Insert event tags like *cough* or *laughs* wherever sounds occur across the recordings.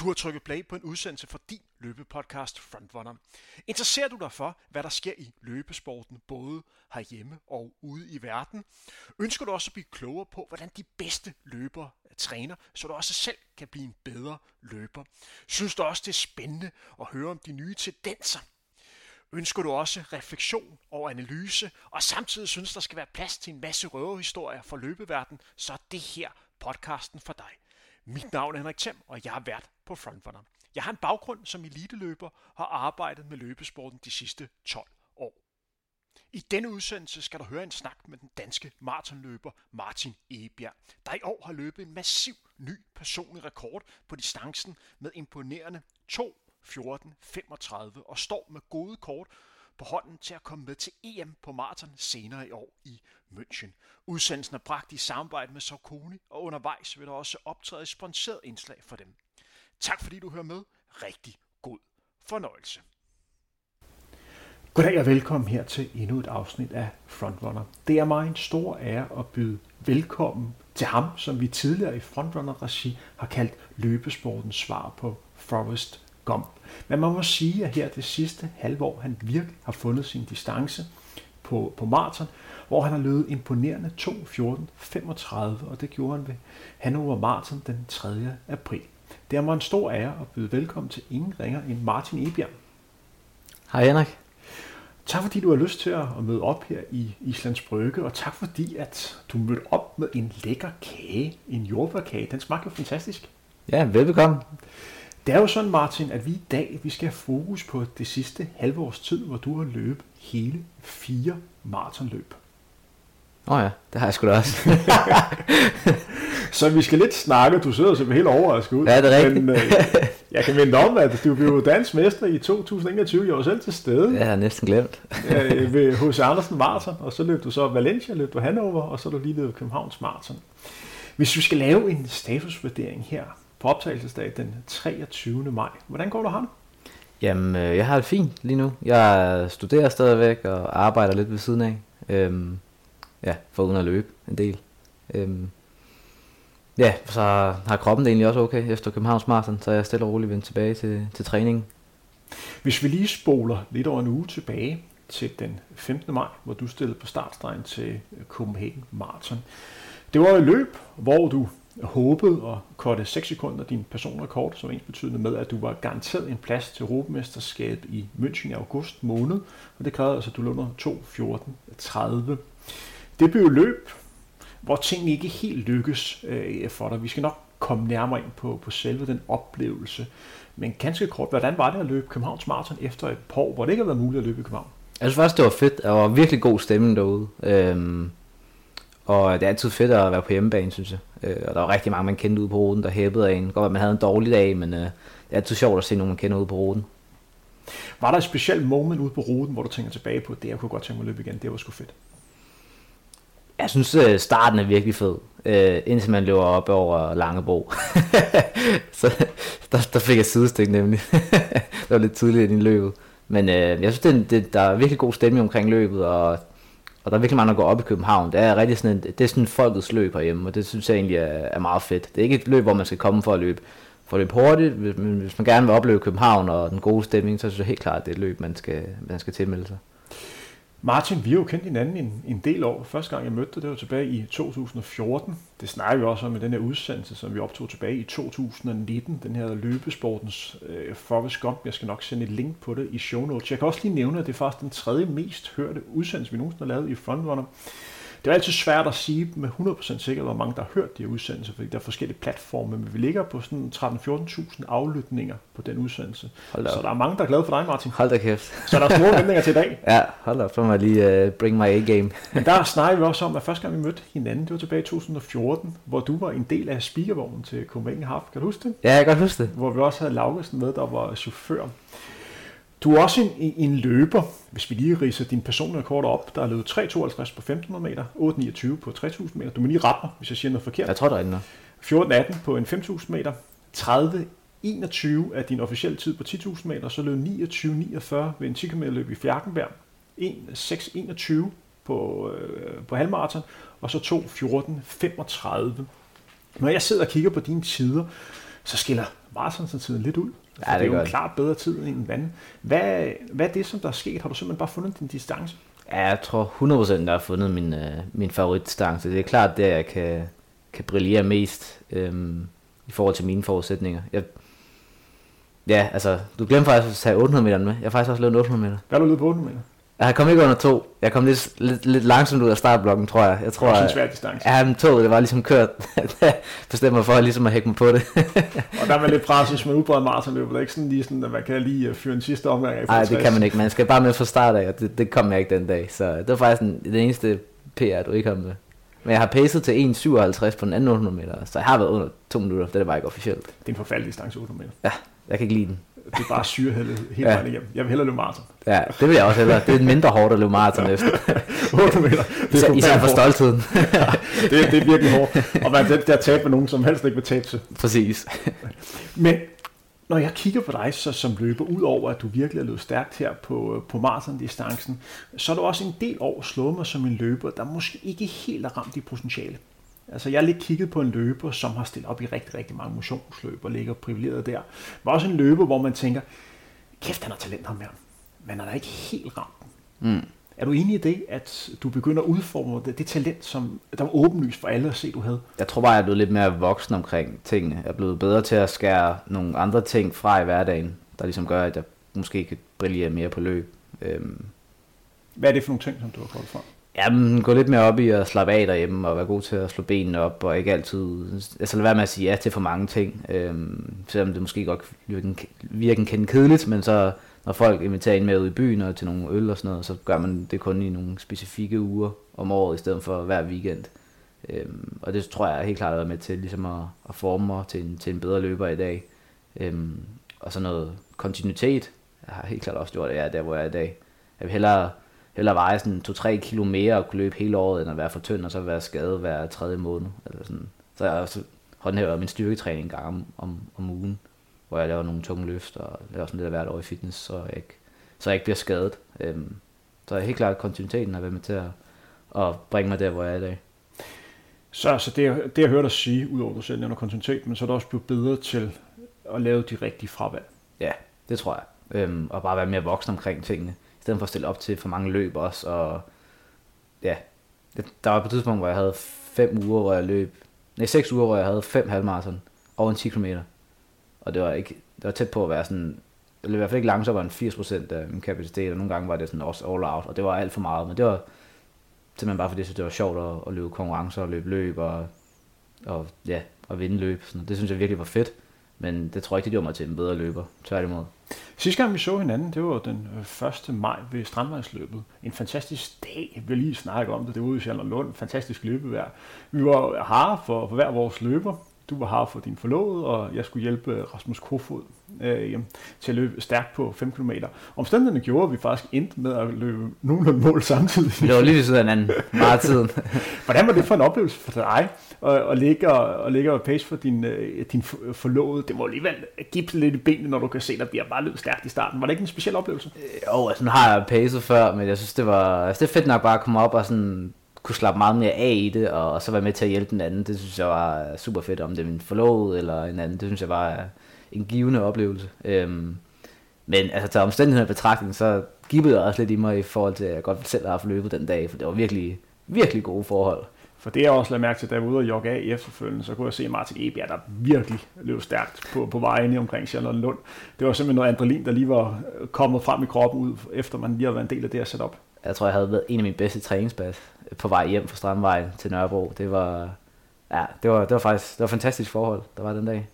Du har trykket play på en udsendelse for din løbepodcast Frontrunner. Interesserer du dig for, hvad der sker i løbesporten, både herhjemme og ude i verden? Ønsker du også at blive klogere på, hvordan de bedste løbere træner, så du også selv kan blive en bedre løber? Synes du også, det er spændende at høre om de nye tendenser? Ønsker du også refleksion og analyse, og samtidig synes, der skal være plads til en masse røverhistorier for løbeverden, så er det her podcasten for dig. Mit navn er Henrik Thiem, og jeg er vært på Frontrunner. Jeg har en baggrund som eliteløber og har arbejdet med løbesporten de sidste 12 år. I denne udsendelse skal du høre en snak med den danske maratonløber Martin Egebjerg, der i år har løbet en massiv ny personlig rekord på distancen med imponerende 2 14 35 og står med gode kort på hånden til at komme med til EM på maraton senere i år i München. Udsendelsen er bragt i samarbejde med Saucony, og undervejs vil der også optræde et sponsoreret indslag for dem. Tak fordi du hører med. Rigtig god fornøjelse. Goddag og velkommen her til endnu et afsnit af Frontrunner. Det er mig en stor ære at byde velkommen til ham, som vi tidligere i Frontrunner-regi har kaldt løbesportens svar på Forrest Gump. Men man må sige, at her det sidste halve år, han virkelig har fundet sin distance på, på maraton, hvor han har løbet imponerende 2.14.35, og det gjorde han ved Hannover Marathon den 3. april. Det er mig en stor ære at byde velkommen til ingen ringer end Martin Ebjerg. Hej Henrik. Tak fordi du har lyst til at møde op her i Islands Brygge, og tak fordi at du mødte op med en lækker kage, en jordbærkage. Den smagte jo fantastisk. Ja, velbekomme. Det er jo sådan, Martin, at vi i dag vi skal have fokus på det sidste halve års tid, hvor du har løbet hele fire maratonløb. Åh oh ja, det har jeg sgu da også. *laughs* så vi skal lidt snakke. Du sidder simpelthen helt overrasket ud. Ja, det er rigtigt. Men, øh, jeg kan minde om, at du blev dansk mester i 2021. Jeg var selv til stede. Jeg har næsten glemt. øh, ved H.C. Andersen Marathon, og så løb du så Valencia, løb du Hannover, og så er du lige løbet Københavns Marathon. Hvis vi skal lave en statusvurdering her på optagelsesdag den 23. maj. Hvordan går du ham? Jamen, øh, jeg har det fint lige nu. Jeg studerer stadigvæk og arbejder lidt ved siden af. Øhm, ja, for uden at løbe en del. Øhm, ja, så har kroppen det egentlig også okay efter Københavns Marathon, så er jeg stille og roligt vendt tilbage til, til træningen. Hvis vi lige spoler lidt over en uge tilbage til den 15. maj, hvor du stillede på startstregen til Copenhagen Marathon. Det var et løb, hvor du håbede at korte 6 sekunder din personrekord, som ens betydende med, at du var garanteret en plads til Europamesterskab i München i august måned, og det krævede altså, at du lå under 2.14.30. Det blev løb, hvor tingene ikke helt lykkes øh, for dig. Vi skal nok komme nærmere ind på, på selve den oplevelse. Men ganske kort, hvordan var det at løbe Københavns Marathon efter et par år, hvor det ikke har været muligt at løbe i København? Jeg synes faktisk, det var fedt. Der var virkelig god stemning derude. Øhm, og det er altid fedt at være på hjemmebane, synes jeg. Øh, og der var rigtig mange, man kendte ude på ruten, der hæppede af en. Godt, at man havde en dårlig dag, men øh, det er altid sjovt at se nogen, man kender ude på ruten. Var der et specielt moment ude på ruten, hvor du tænker tilbage på, det jeg kunne godt tænke mig at løbe igen, det var sgu fedt? Jeg synes, øh, starten er virkelig fed, øh, indtil man løber op over Langebro. *laughs* så der, der fik jeg sidestik nemlig. *laughs* det var lidt tidligt i løbet. Men øh, jeg synes, det, det, der er virkelig god stemning omkring løbet, og og der er virkelig mange, der går op i København. Det er rigtig sådan en, det er sådan folkets løb herhjemme, og det synes jeg egentlig er, er meget fedt. Det er ikke et løb, hvor man skal komme for at løbe, for at løbe hurtigt, men hvis man gerne vil opleve København og den gode stemning, så synes jeg helt klart, at det er et løb, man skal, man skal tilmelde sig. Martin, vi har jo kendt hinanden en, en del år. Første gang jeg mødte dig, det var tilbage i 2014. Det snakker vi også om i den her udsendelse, som vi optog tilbage i 2019. Den her løbesportens øh, Forrest Gump. Jeg skal nok sende et link på det i show notes. Jeg kan også lige nævne, at det er faktisk den tredje mest hørte udsendelse, vi nogensinde har lavet i Frontrunner. Det er altid svært at sige med 100% sikkerhed, hvor mange der har hørt de her udsendelser, fordi der er forskellige platforme, men vi ligger på sådan 13-14.000 aflytninger på den udsendelse. Så der er mange, der er glade for dig, Martin. Hold da kæft. Så der er store vendinger til i dag. *laughs* Ja, hold da, så må jeg lige uh, bring my A-game. *laughs* men der snakker vi også om, at første gang vi mødte hinanden, det var tilbage i 2014, hvor du var en del af speakervognen til Copenhagen Half. Kan du huske det? Ja, jeg kan godt huske det. Hvor vi også havde Laugesen med, der var chauffør. Du er også en, en løber, hvis vi lige riser din personlige kort op. Der er løbet 3.52 på 1.500 meter, 8.29 på 3.000 meter. Du må lige rette mig, hvis jeg siger noget forkert. Jeg tror, der er 14.18 på en 5.000 meter, 30 21 er din officielle tid på 10.000 meter, så løb 29.49 ved en 10 km løb i Fjerkenberg, 1.6.21 på, øh, på halvmarathon, og så 2.14.35. Når jeg sidder og kigger på dine tider, så skiller marathon-tiden lidt ud. Ja, det det er jo en klart bedre tid end en vand. Hvad, hvad er det, som der er sket? Har du simpelthen bare fundet din distance? Ja, jeg tror 100% jeg har fundet min, øh, min favoritstance. Det er klart det, jeg kan, kan brillere mest øhm, i forhold til mine forudsætninger. Jeg, ja, altså, du glemte faktisk at tage 800 meter med. Jeg har faktisk også lavet 800 meter. Hvad er du ude på 800 meter? Jeg kom ikke under to. Jeg kom lidt, lidt, lidt langsomt ud af startblokken, tror jeg. Jeg tror, Det er også en svær distance. ja, men toget, det var ligesom kørt. *laughs* Jeg bestemte mig for ligesom at hække mig på det. *laughs* Og der er man lidt presset, hvis man udbreder maratonløb. Det er ikke sådan lige sådan, at man kan lige øh, fyre en sidste omgang af. Nej, det kan man ikke. Man skal bare med fra start af, og det, det kom jeg ikke den dag. Så det var faktisk den, den eneste PR, du ikke kom med. Men jeg har pacet til 1,57 på den anden 800 meter, så jeg har været under to minutter. Det er bare ikke officielt. Det er en forfærdelig distance 800 meter. Ja, jeg kan ikke lide den. Det er bare syreheldet hele Ja. vejen igennem. Jeg vil hellere løbe maraton. Ja, det vil jeg også hellere. Det er mindre hårdt at løbe maraton efter. *laughs* 800 meter. Det er, Især, for stoltheden. *laughs* hårdt. det, er, det er virkelig hårdt. Og man det der tabe med nogen, som helst ikke vil tabe til. Præcis. Men når jeg kigger på dig så, som løber, ud over at du virkelig er løbet stærkt her på, på maratondistancen, så er du også en del år slået mig som en løber, der måske ikke helt er ramt i potentiale. Altså jeg har lidt kigget på en løber, som har stillet op i rigtig, rigtig mange motionsløb og ligger privilegeret der. Men også en løber, hvor man tænker, kæft han har talent ham her, men han er ikke helt ramt. Mm. Er du enig i det, at du begynder at udforme det, det talent, som der var åbenlyst for alle at se, du havde? Jeg tror bare, jeg er blevet lidt mere voksen omkring tingene. Jeg er blevet bedre til at skære nogle andre ting fra i hverdagen, der ligesom gør, at jeg måske kan brillere mere på løb. Øhm, Hvad er det for nogle ting, som du har fået fra? Jamen, gå lidt mere op i at slappe af derhjemme, og være god til at slå benene op, og ikke altid... Altså, lade være med at sige ja til for mange ting. Øhm, selvom det måske godt virker, virker kendt kedeligt, men så når folk inviterer en med ud i byen og til nogle øl og sådan noget, så gør man det kun i nogle specifikke uger om året, i stedet for hver weekend. Øhm, og det tror jeg helt klart har været med til ligesom at, at forme mig til en, til en bedre løber i dag. Øhm, og så noget kontinuitet. Jeg har helt klart også gjort, at jeg er der, hvor jeg er i dag. Jeg vil hellere, hellere veje sådan 2-3 kilo mere og kunne løbe hele året, end at være for tynd og så være skadet hver tredje måned. Eller sådan. Så jeg også håndhæver min styrketræning en gang om, om, om ugen, hvor jeg laver nogle tunge løft og laver sådan lidt af hvert år i fitness, så jeg ikke, så jeg ikke bliver skadet. Øhm, så helt klart kontinuiteten har været med til at, at bringe mig der, hvor jeg er i dag. Så, så det, det jeg hørte dig sige, udover at du selv nævner kontinuitet, men så er du også blevet bedre til at lave de rigtige fravalg. Ja, det tror jeg. Øhm, og bare være mere voksen omkring tingene. I stedet for at stille op til for mange løb også. Og ja, det, der var på et tidspunkt, hvor jeg havde fem uger, hvor jeg løb... Nej, seks uger, hvor jeg havde fem halvmarathon over en 10 km. Og det var, ikke, det var tæt på at være sådan... Jeg løb i hvert fald ikke langsommere end 80% af min kapacitet, og nogle gange var det sådan også all out, og det var alt for meget. Men det var simpelthen bare fordi, jeg synes, det var sjovt at, at løbe konkurrencer og løbe løb og, og, ja, og vinde løb. Sådan. Det synes jeg virkelig var fedt. Men det tror jeg ikke, det gjorde mig til en bedre løber. Tværtimod. Sidste gang vi så hinanden, det var den øh, 1. maj ved Strandvejsløbet. En fantastisk dag. Vi lige snakke om det. Det var ude i Sjælland Lund. Fantastisk løbevejr. Vi var har for, for hver vores løber. Du var har for din forlovede, og jeg skulle hjælpe Rasmus Kofod øh, til at løbe stærkt på 5 km. Omstændighederne gjorde, at vi faktisk endte med at løbe nogenlunde mål samtidig. Vi lå lige ved siden af hinanden meget af tiden. *laughs* Hvordan var det for en oplevelse for dig at, at ligge og, at ligge og pace for din, øh, din for- forlovede? Det må alligevel gipse lidt i benene, når du kan se, at der bliver bare løbet stærkt i starten. Var det ikke en speciel oplevelse? Jo, altså nu har jeg pacet før, men jeg synes, det var altså, det er fedt nok bare at komme op og sådan kunne slappe meget mere af i det, og, og så være med til at hjælpe den anden. Det synes jeg var super fedt, om det er min forlovede eller en anden. Det synes jeg var en givende oplevelse. Øhm, men altså til omstændigheden i betragtning, så gibbede jeg også lidt i mig i forhold til, at jeg godt selv har haft løbet den dag, for det var virkelig, virkelig gode forhold. For det jeg også lagde mærke til, da jeg var ude og jogge af i efterfølgende, så kunne jeg se Martin Ebjerg, der virkelig løb stærkt på, på vejen omkring Charlotte Lund. Det var simpelthen noget adrenalin, der lige var kommet frem i kroppen ud, efter man lige havde været en del af det her setup. Jeg tror, jeg havde været en af mine bedste træningspas på vej hjem fra Strandvejen til Nørrebro. Det var, ja, det var, det var faktisk det var fantastisk forhold, der var den dag.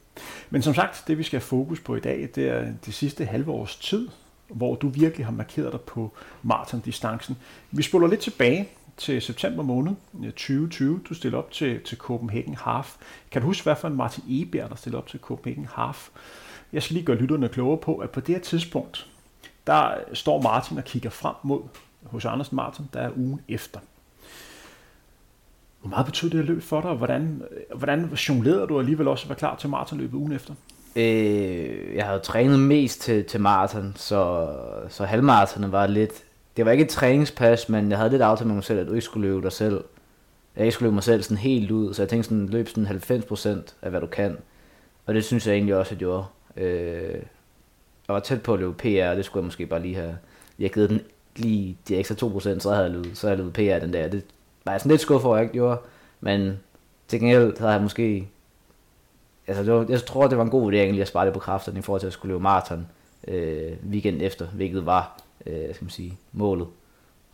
Men som sagt, det vi skal have fokus på i dag, det er det sidste halve års tid, hvor du virkelig har markeret dig på maratondistancen. Vi spoler lidt tilbage til september måned øh, 2020. Du stiller op til, til Copenhagen Half. Kan du huske, hvad for en Martin Eberg, der stiller op til Copenhagen Half? Jeg skal lige gøre lytterne klogere på, at på det her tidspunkt, der står Martin og kigger frem mod hos Andersen Martin, der er ugen efter. Hvor meget betød det her løb for dig, og hvordan, hvordan jonglerede du alligevel også at være klar til maratonløbet ugen efter? Øh, jeg havde trænet mest til, til maraton, så, så halvmaratonen var lidt... Det var ikke et træningspas, men jeg havde lidt aftalt med mig selv, at du ikke skulle løbe dig selv. Jeg ikke skulle løbe mig selv sådan helt ud, så jeg tænkte sådan, løb sådan 90% af hvad du kan. Og det synes jeg egentlig også, at jeg gjorde. Øh, jeg var tæt på at løbe PR, og det skulle jeg måske bare lige have... Jeg givet den lige de ekstra 2%, så havde jeg løbet, så havde jeg løbet PR den der. Det var jeg sådan lidt skuffet over, at jeg ikke gjorde. Men til gengæld havde jeg måske... Altså, det var, jeg tror, det var en god vurdering lige at spare det på kræfterne i forhold til at skulle løbe maraton øh, weekend efter, hvilket var, øh, skal man sige, målet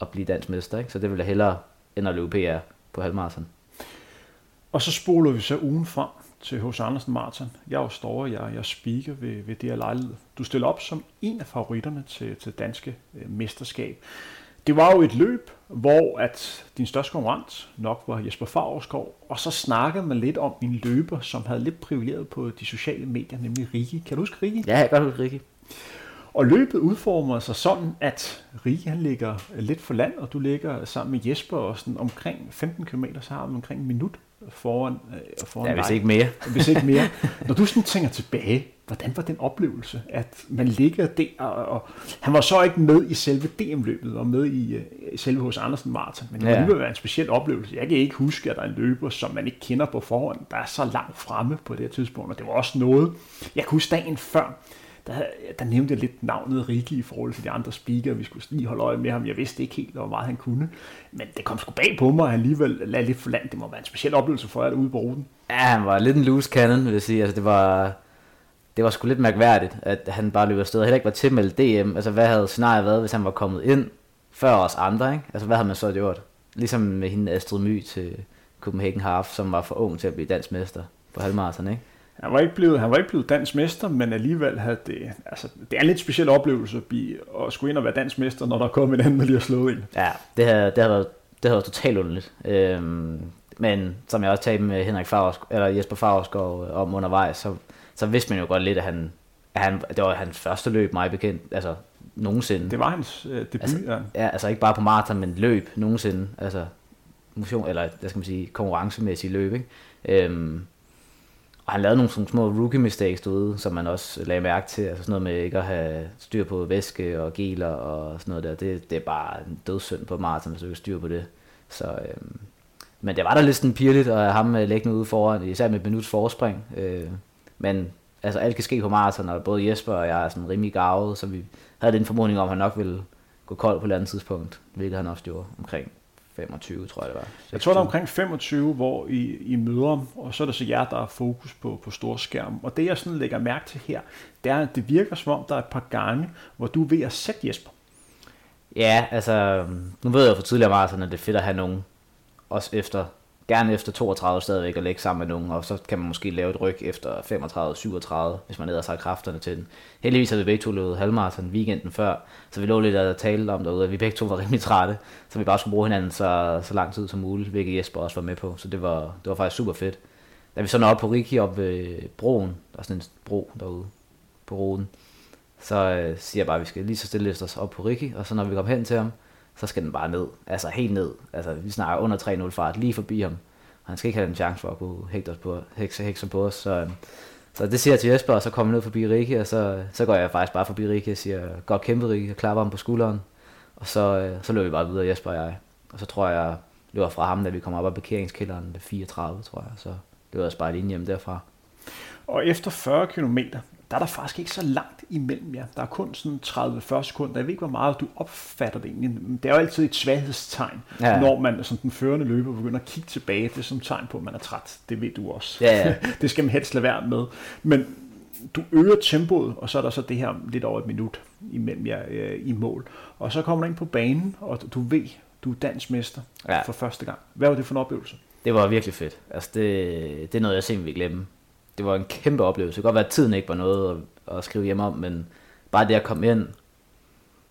at blive dansk mester. Ikke? Så det ville jeg hellere end at løbe PR på halvmarathon. Og så spoler vi så ugen frem til hos Andersen Martin. Jeg er jo står, jeg, jeg speaker ved, ved det her lejlighed. Du stiller op som en af favoritterne til, til danske øh, mesterskab. Det var jo et løb, hvor at din største konkurrent nok var Jesper Favrskov, og så snakkede man lidt om en løber, som havde lidt privilegeret på de sociale medier, nemlig Rigi. Kan du huske Rigi? Ja, jeg kan godt huske Rigi. Og løbet udformer sig sådan, at Rige han ligger lidt for land, og du ligger sammen med Jesper og sådan omkring 15 km, så har man omkring en minut foran, øh, foran ja, hvis ikke mere. hvis ikke mere. Når du sådan tænker tilbage, hvordan var den oplevelse, at man ligger der, og, og han var så ikke med i selve DM-løbet, og med i, uh, selve hos Andersen Martin, men det ja. var være en speciel oplevelse. Jeg kan ikke huske, at der er en løber, som man ikke kender på forhånd, der er så langt fremme på det her tidspunkt, og det var også noget, jeg kan huske dagen før, der, der nævnte jeg lidt navnet Rikki i forhold til de andre speakere. Vi skulle lige holde øje med ham. Jeg vidste ikke helt, hvor meget han kunne. Men det kom sgu bag på mig, han alligevel lagde lidt for land. Det må være en speciel oplevelse for jer derude på ruten. Ja, han var lidt en loose cannon, vil jeg sige. Altså, det var, det var sgu lidt mærkværdigt, at han bare løb afsted og heller ikke var tilmeldt DM. Altså, hvad havde scenariet været, hvis han var kommet ind før os andre, ikke? Altså, hvad havde man så gjort? Ligesom med hende Astrid My til Copenhagen Half, som var for ung til at blive dansk mester på halvmarathon, ikke? Han var ikke blevet, han var ikke blevet dansk mester, men alligevel havde det, altså, det er en lidt speciel oplevelse at, blive, at skulle ind og være dansk mester, når der kom en anden, der lige har slået ind. Ja, det har, det har været, det har været totalt underligt. Øhm, men som jeg også talte med Henrik Favres, eller Jesper Favresgaard om undervejs, så, så vidste man jo godt lidt, at han, at han, det var hans første løb, mig bekendt, altså nogensinde. Det var hans øh, debut, altså, ja. ja. altså ikke bare på maraton, men løb nogensinde, altså motion, eller hvad skal man sige, konkurrencemæssig løb, ikke? Øhm, og han lavede nogle sådan små rookie mistakes derude, som man også lagde mærke til. Altså sådan noget med ikke at have styr på væske og geler og sådan noget der. Det, det er bare en dødssynd på maraton, hvis du ikke styr på det. Så, øhm, men det var da lidt sådan pirligt at have ham øh, liggende ude foran, især med et minuts forspring. Øh, men altså alt kan ske på maraton, og både Jesper og jeg er sådan rimelig gavet, så vi havde den formodning om, at han nok ville gå kold på et andet tidspunkt, hvilket han også gjorde omkring 25, tror jeg det var. 26. Jeg tror, det er omkring 25, hvor I, I møder og så er det så jer, der er fokus på, på storskærmen. Og det, jeg sådan lægger mærke til her, det er, at det virker som om, der er et par gange, hvor du er ved at sætte Jesper. Ja, altså, nu ved jeg jo for tidligere meget, at det er fedt at have nogen, også efter gerne efter 32 stadigvæk at lægge sammen med nogen, og så kan man måske lave et ryg efter 35-37, hvis man ned har kræfterne til den. Heldigvis har vi begge to løbet halvmarathon weekenden før, så vi lå lidt at tale om derude, at vi begge to var rimelig trætte, så vi bare skulle bruge hinanden så, så lang tid som muligt, hvilket Jesper også var med på, så det var, det var faktisk super fedt. Da vi så nåede op på Riki op ved broen, der er sådan en bro derude på ruten, så øh, siger jeg bare, at vi skal lige så stille os op på Riki, og så når vi kom hen til ham, så skal den bare ned. Altså helt ned. Altså vi snakker under 3-0 fart, lige forbi ham. Og han skal ikke have en chance for at kunne hægte os på, hækse, hækse på os. Så, øhm, så det siger jeg til Jesper, og så kommer jeg ned forbi Rikke, og så, så går jeg faktisk bare forbi Rikke og siger, godt kæmpet Rikke, og klapper ham på skulderen. Og så, øh, så løber vi bare videre, Jesper og jeg. Og så tror jeg, løber fra ham, da vi kommer op af parkeringskælderen ved 34, tror jeg. Så løber jeg bare lige hjem derfra. Og efter 40 km, der er der faktisk ikke så langt imellem jer. Der er kun sådan 30-40 sekunder. Jeg ved ikke, hvor meget du opfatter det egentlig. Det er jo altid et svaghedstegn, ja. når man som den førende løber begynder at kigge tilbage. Det er som tegn på, at man er træt. Det ved du også. Ja, ja. *laughs* det skal man helst lade være med. Men du øger tempoet, og så er der så det her lidt over et minut imellem jer øh, i mål. Og så kommer du ind på banen, og du ved, du er dansmester ja. for første gang. Hvad var det for en oplevelse? Det var virkelig fedt. Altså det, det er noget, jeg simpelthen vil glemme det var en kæmpe oplevelse. Det kan godt være, at tiden ikke var noget at, at skrive hjem om, men bare det at komme ind,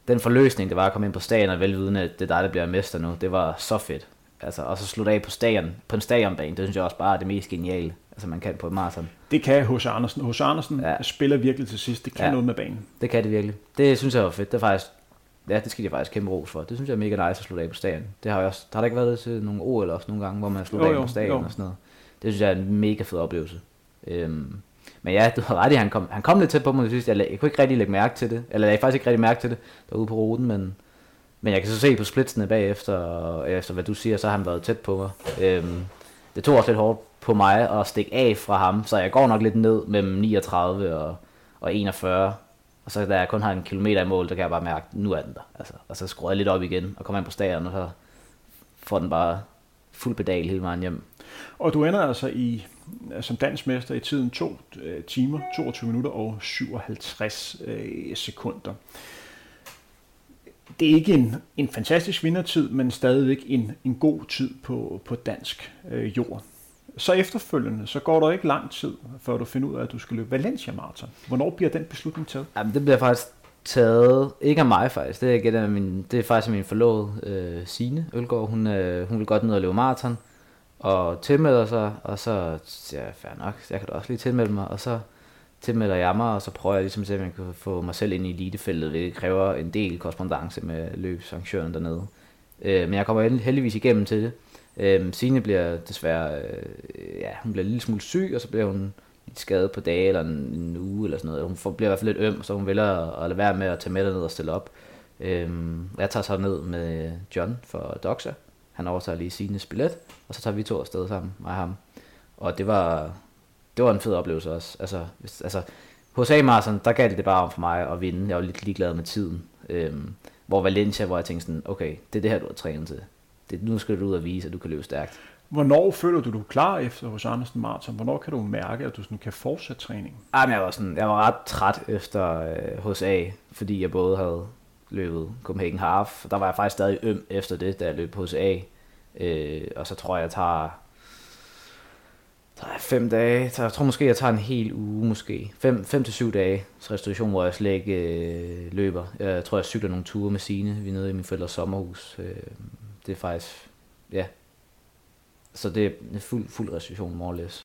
den forløsning, det var at komme ind på stadion og velvidende, at det er dig, der bliver mester nu, det var så fedt. Altså, og så slutte af på stadion, på en stadionbane, det synes jeg også bare er det mest geniale, altså man kan på et maraton. Det kan H.C. Andersen. H.C. Andersen ja. spiller virkelig til sidst, det kan ja. noget med banen. Det kan det virkelig. Det synes jeg var fedt. Det er faktisk, ja, det skal jeg faktisk kæmpe ros for. Det synes jeg er mega nice at slutte af på stadion. Det har jeg også, der har der ikke været til nogle OL også nogle gange, hvor man slutter af på stadion jo. og sådan noget. Det synes jeg er en mega fed oplevelse. Øhm, men ja, du har ret i, han kom, han kom lidt tæt på mig, jeg, jeg, jeg kunne ikke rigtig lægge mærke til det, eller jeg faktisk ikke rigtig mærke til det derude på ruten, men, men jeg kan så se på splitsene bagefter, og efter hvad du siger, så har han været tæt på mig. Øhm, det tog også lidt hårdt på mig at stikke af fra ham, så jeg går nok lidt ned mellem 39 og, og 41. Og så da jeg kun har en kilometer i mål, der kan jeg bare mærke, nu er den der. Altså, og så skruer jeg lidt op igen og kommer ind på stadion, og så får den bare fuld pedal hele vejen hjem. Og du ender altså i, Øh, som dansmester i tiden 2 øh, timer, 22 minutter og 57 øh, sekunder. Det er ikke en, en fantastisk vindertid, men stadigvæk en, en god tid på, på dansk øh, jord. Så efterfølgende, så går der ikke lang tid, før du finder ud af, at du skal løbe Valencia Marathon. Hvornår bliver den beslutning taget? Jamen, det bliver faktisk taget, ikke af mig faktisk, det er, min, det er faktisk min forlovede øh, Signe Ølgaard. Hun, øh, hun vil godt ned og løbe maraton og tilmelder sig, og så siger jeg, fair nok, jeg kan da også lige tilmelde mig, og så tilmelder jeg mig, og så prøver jeg ligesom at se, om jeg kan få mig selv ind i elitefeltet, hvilket kræver en del korrespondence med løbsarrangøren dernede. Øh, men jeg kommer heldigvis igennem til det. Øh, Signe bliver desværre, øh, ja, hun bliver en lille smule syg, og så bliver hun lidt skadet på dage eller en, en uge eller sådan noget. Hun får, bliver i hvert fald lidt øm, så hun vælger at, at lade være med at tage med ned og stille op. Øh, jeg tager så ned med John for Doxa. Han overtager lige Signes billet, og så tager vi to afsted sammen, mig og ham. Og det var, det var en fed oplevelse også. Altså, hvis, altså hos a der galt det bare om for mig at vinde. Jeg var lidt ligeglad med tiden. Øhm, hvor Valencia, hvor jeg tænkte sådan, okay, det er det her, du har trænet til. Det, nu skal du ud og vise, at du kan løbe stærkt. Hvornår føler du, du er klar efter hos Andersen Martin? Hvornår kan du mærke, at du sådan kan fortsætte træningen? Jamen, jeg var, sådan, jeg var ret træt efter øh, hos A, fordi jeg både havde løbet Copenhagen Half, der var jeg faktisk stadig øm efter det, da jeg løb hos A. Øh, og så tror jeg, jeg tager der er fem dage, så jeg tror måske, jeg tager en hel uge måske. Fem, fem til syv dage restitution, hvor jeg slet ikke øh, løber. Jeg tror, jeg cykler nogle ture med Sine. Vi er nede i min forældres sommerhus. Øh, det er faktisk, ja. Så det er fuld, fuld restitution, more or less.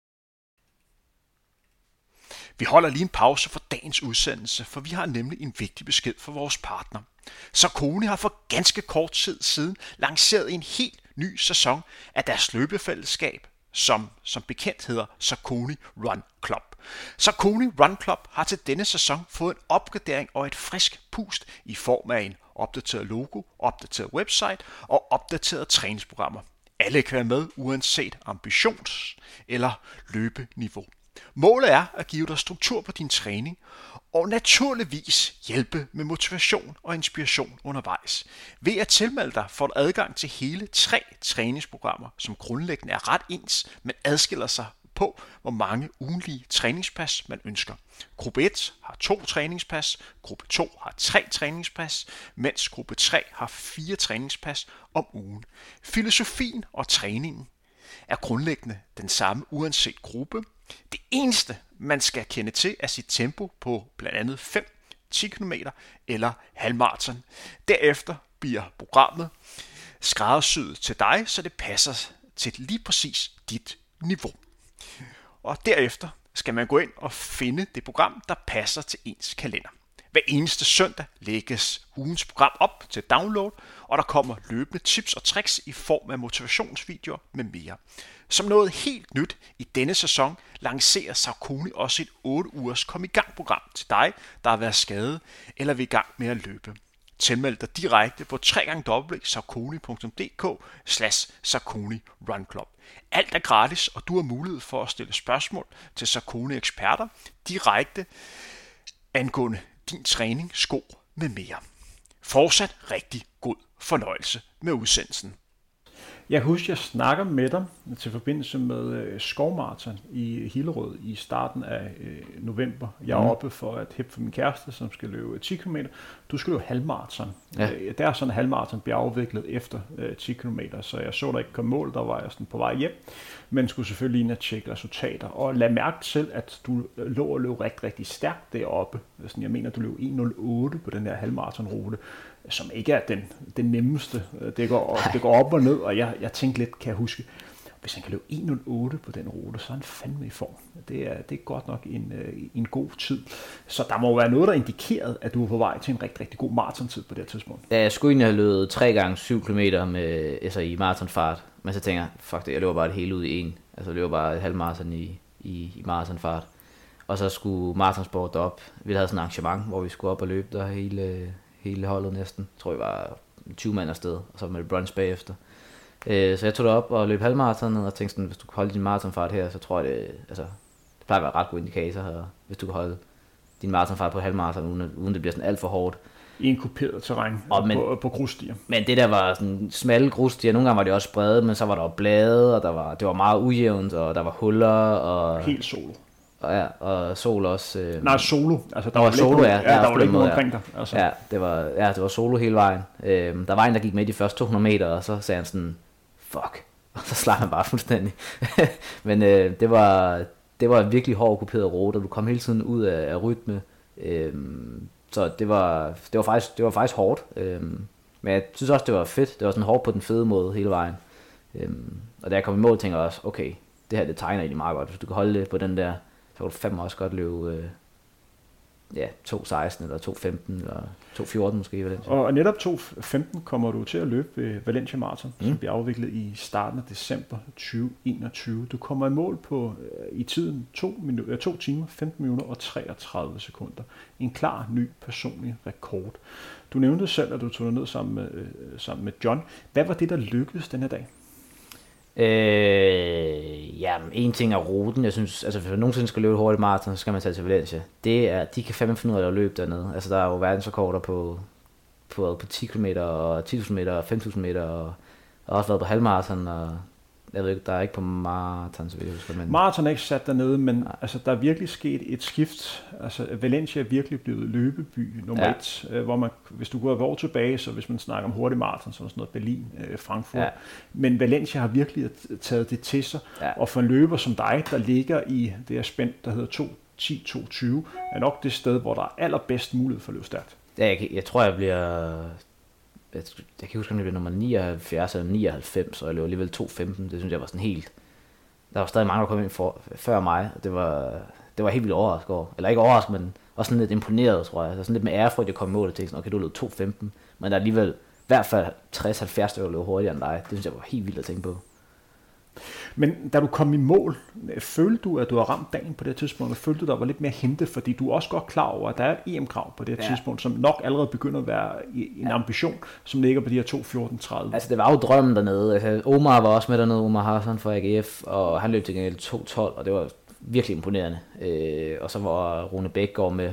Vi holder lige en pause for dagens udsendelse, for vi har nemlig en vigtig besked for vores partner. Sarkoni har for ganske kort tid siden lanceret en helt ny sæson af deres løbefællesskab, som som bekendt hedder Sarkoni Run Club. Sarkoni Run Club har til denne sæson fået en opgradering og et frisk pust i form af en opdateret logo, opdateret website og opdaterede træningsprogrammer. Alle kan være med uanset ambitions- eller løbeniveau. Målet er at give dig struktur på din træning, og naturligvis hjælpe med motivation og inspiration undervejs. Ved at tilmelde dig får du adgang til hele tre træningsprogrammer, som grundlæggende er ret ens, men adskiller sig på, hvor mange ugenlige træningspas man ønsker. Gruppe 1 har to træningspas, gruppe 2 har tre træningspas, mens gruppe 3 har fire træningspas om ugen. Filosofien og træningen er grundlæggende den samme uanset gruppe. Det eneste, man skal kende til, er sit tempo på blandt andet 5, 10 km eller halvmarathon. Derefter bliver programmet skræddersyet til dig, så det passer til lige præcis dit niveau. Og derefter skal man gå ind og finde det program, der passer til ens kalender. Hver eneste søndag lægges ugens program op til download, og der kommer løbende tips og tricks i form af motivationsvideoer med mere. Som noget helt nyt i denne sæson lancerer Saucony også et 8 ugers kom i gang program til dig, der har været skadet eller vil i gang med at løbe. Tilmeld dig direkte på www.sarkoni.dk slash Sarkoni Run Club. Alt er gratis, og du har mulighed for at stille spørgsmål til Sarkoni eksperter direkte angående din træning, sko med mere. Fortsat rigtig god fornøjelse med udsendelsen. Jeg husker, jeg snakker med dig til forbindelse med øh, skovmarathon i Hillerød i starten af øh, november. Jeg er mm. oppe for at hæppe for min kæreste, som skal løbe 10 km. Du skal løbe halvmarathon. Ja. Øh, der er sådan en halvmarathon bliver afviklet efter øh, 10 km, så jeg så der ikke kom mål, der var jeg sådan på vej hjem, men skulle selvfølgelig ind og tjekke resultater. Og lad mærke til, at du lå og løb rigtig, rigtig stærkt deroppe. Sådan, jeg mener, du løb 1.08 på den her halvmarathonrute som ikke er den, den nemmeste. Det går, det går op og ned, og jeg, jeg tænkte lidt, kan jeg huske, hvis han kan løbe 1.08 på den rute, så er han fandme i form. Det er, det er godt nok en, øh, en god tid. Så der må være noget, der indikeret, at du er på vej til en rigtig, rigtig god maratontid på det tidspunkt. Ja, jeg skulle egentlig have løbet 3 gange 7 km med, altså i maratonfart, men så tænker jeg, fuck det, jeg løber bare det hele ud i en. Altså jeg løber bare et halvt maraton i, i, i maratonfart. Og så skulle maratonsport op. Vi havde sådan et arrangement, hvor vi skulle op og løbe der hele, hele holdet næsten. Jeg tror, vi var 20 mand afsted, og så med brunch bagefter. Øh, så jeg tog det op og løb halvmarathon, og tænkte sådan, hvis du kan holde din maratonfart her, så tror jeg det, altså, det plejer at være ret god indikator, og hvis du kan holde din maratonfart på halvmarathon, uden, uden det bliver sådan alt for hårdt. I en kuperet terræn og men, på, på grusstier. Men det der var sådan smalle grusstier, nogle gange var det også brede, men så var der jo blade, og der var, det var meget ujævnt, og der var huller. Og, Helt solo. Og, ja, og sol også. Øh, Nej, solo. Altså, der var, var solo, ja. Ja, der var ikke noget omkring dig. Altså. Ja, det var, ja, det var solo hele vejen. Øh, der var en, der gik med de første 200 meter, og så sagde han sådan, fuck. Og *laughs* så slap han bare fuldstændig. *laughs* men øh, det, var, det var en virkelig hård okkuperet rute, og du kom hele tiden ud af, af rytme. Øh, så det var, det var, faktisk, det var faktisk hårdt. Øhm, men jeg synes også, det var fedt. Det var sådan hårdt på den fede måde hele vejen. Øhm, og da jeg kom i mål, tænkte jeg også, okay, det her det tegner egentlig meget godt. Hvis du kan holde det på den der, så kan du fandme også godt løbe øh, ja, 2.16 eller 2.15 eller 2.14 måske i Valencia. Og netop 2.15 kommer du til at løbe ved Valencia Marathon, mm. som bliver afviklet i starten af december 2021. Du kommer i mål på øh, i tiden 2, minutter, 2 timer, 15 minutter og 33 sekunder. En klar ny personlig rekord. Du nævnte selv, at du tog ned sammen med, øh, sammen med John. Hvad var det, der lykkedes denne dag? Øh, ja, en ting er ruten. Jeg synes, altså hvis man nogensinde skal løbe et hurtigt maraton, så skal man tage til Valencia. Det er, de kan fandme finde ud af at løbe dernede. Altså der er jo verdensrekorder på, på, på 10 km og 10.000 meter og 5.000 meter og, og også været på halvmarathon og jeg ved ikke, der er ikke på maraton, så vi husker. Men... Maraton er ikke sat dernede, men altså, der er virkelig sket et skift. Altså, Valencia er virkelig blevet løbeby nummer ja. et, øh, hvor man, hvis du går et år tilbage, så hvis man snakker om hurtig maraton, så er sådan noget Berlin, øh, Frankfurt. Ja. Men Valencia har virkelig taget det til sig, ja. og for en løber som dig, der ligger i det her spændt, der hedder 2 10-22, er nok det sted, hvor der er allerbedst mulighed for at løbe stærkt. Ja, jeg, jeg tror, jeg bliver jeg, jeg kan huske, om det blev nummer 79 eller 99, og jeg løb alligevel 2.15. Det synes jeg var sådan helt... Der var stadig mange, der kom ind for, før mig, og det var, det var helt vildt overrasket over. Eller ikke overrasket, men også sådan lidt imponeret, tror jeg. Altså sådan lidt med ærefrygt, jeg kom i mål og tænkte sådan, okay, du løb 2.15, men der er alligevel i hvert fald 60-70 der løb hurtigere end dig. Det synes jeg var helt vildt at tænke på. Men da du kom i mål, følte du, at du har ramt dagen på det tidspunkt, og følte du, der var lidt mere hente, fordi du er også godt klar over, at der er et EM-krav på det ja. tidspunkt, som nok allerede begynder at være en ja. ambition, som ligger på de her 2.14.30. Altså det var jo drømmen dernede. Altså, Omar var også med dernede, Omar Hassan fra AGF, og han løb til gengæld 2.12, og det var virkelig imponerende. Øh, og så var Rune Bæk går med,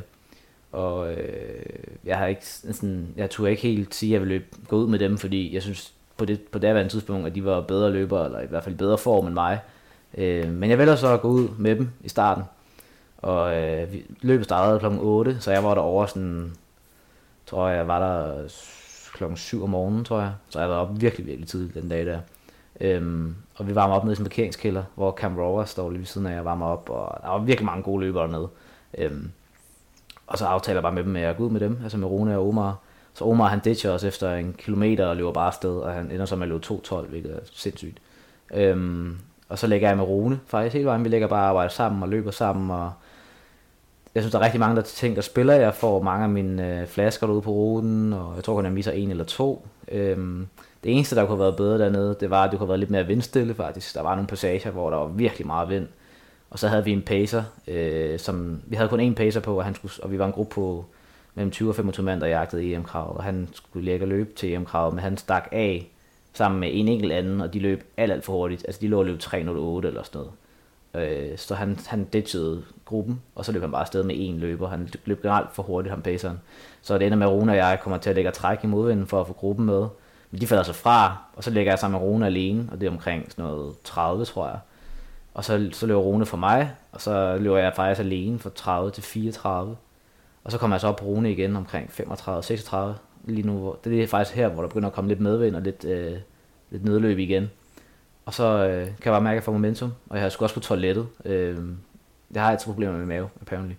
og øh, jeg har ikke sådan, jeg turde ikke helt sige, at jeg ville løbe, gå ud med dem, fordi jeg synes, på det på daværende tidspunkt, at de var bedre løbere, eller i hvert fald bedre form end mig. Øh, men jeg vælger så at gå ud med dem i starten. Og øh, løbet startede kl. 8, så jeg var der over sådan, tror jeg, var der klokken 7 om morgenen, tror jeg. Så jeg var op virkelig, virkelig tidligt den dag der. Øhm, og vi varmer op nede i en parkeringskælder, hvor Cam Rover står lige ved siden af, jeg varmer op, og der var virkelig mange gode løbere dernede. Øhm, og så aftaler jeg bare med dem, at jeg går ud med dem, altså med Rune og Omar. Så Omar han ditcher os efter en kilometer og løber bare afsted, og han ender så med at løbe 2.12, hvilket er sindssygt. Øhm, og så lægger jeg med Rune faktisk hele vejen. Vi lægger bare arbejde sammen og løber sammen, og jeg synes, der er rigtig mange, der tænker, at spiller. Jeg får mange af mine øh, flasker derude på ruten, og jeg tror kun, jeg misser en eller to. Øhm, det eneste, der kunne have været bedre dernede, det var, at det kunne have været lidt mere vindstille faktisk. Der var nogle passager, hvor der var virkelig meget vind. Og så havde vi en pacer, øh, som vi havde kun én pacer på, og, han skulle, og vi var en gruppe på mellem 20 og 25 mand, der jagtede EM-kravet, og han skulle lægge løbe til EM-kravet, men han stak af sammen med en enkelt anden, og de løb alt, alt for hurtigt. Altså de lå og løb 3.08 eller sådan noget. Øh, så han, han ditchede gruppen, og så løb han bare afsted med en løber. Han løb generelt for hurtigt, ham paceren. Så det ender med, at Rune og jeg kommer til at lægge træk i modvinden for at få gruppen med. Men de falder så fra, og så lægger jeg sammen med Rune alene, og det er omkring sådan noget 30, tror jeg. Og så, så løber Rune for mig, og så løber jeg faktisk alene fra 30 til 34. Og så kommer jeg så op på Rune igen omkring 35-36 lige nu. Det er faktisk her, hvor der begynder at komme lidt medvind og lidt, øh, lidt nedløb igen. Og så øh, kan jeg bare mærke, at jeg får momentum, og jeg skal også på toilettet. Øh, jeg har altid problemer med mave, apparently.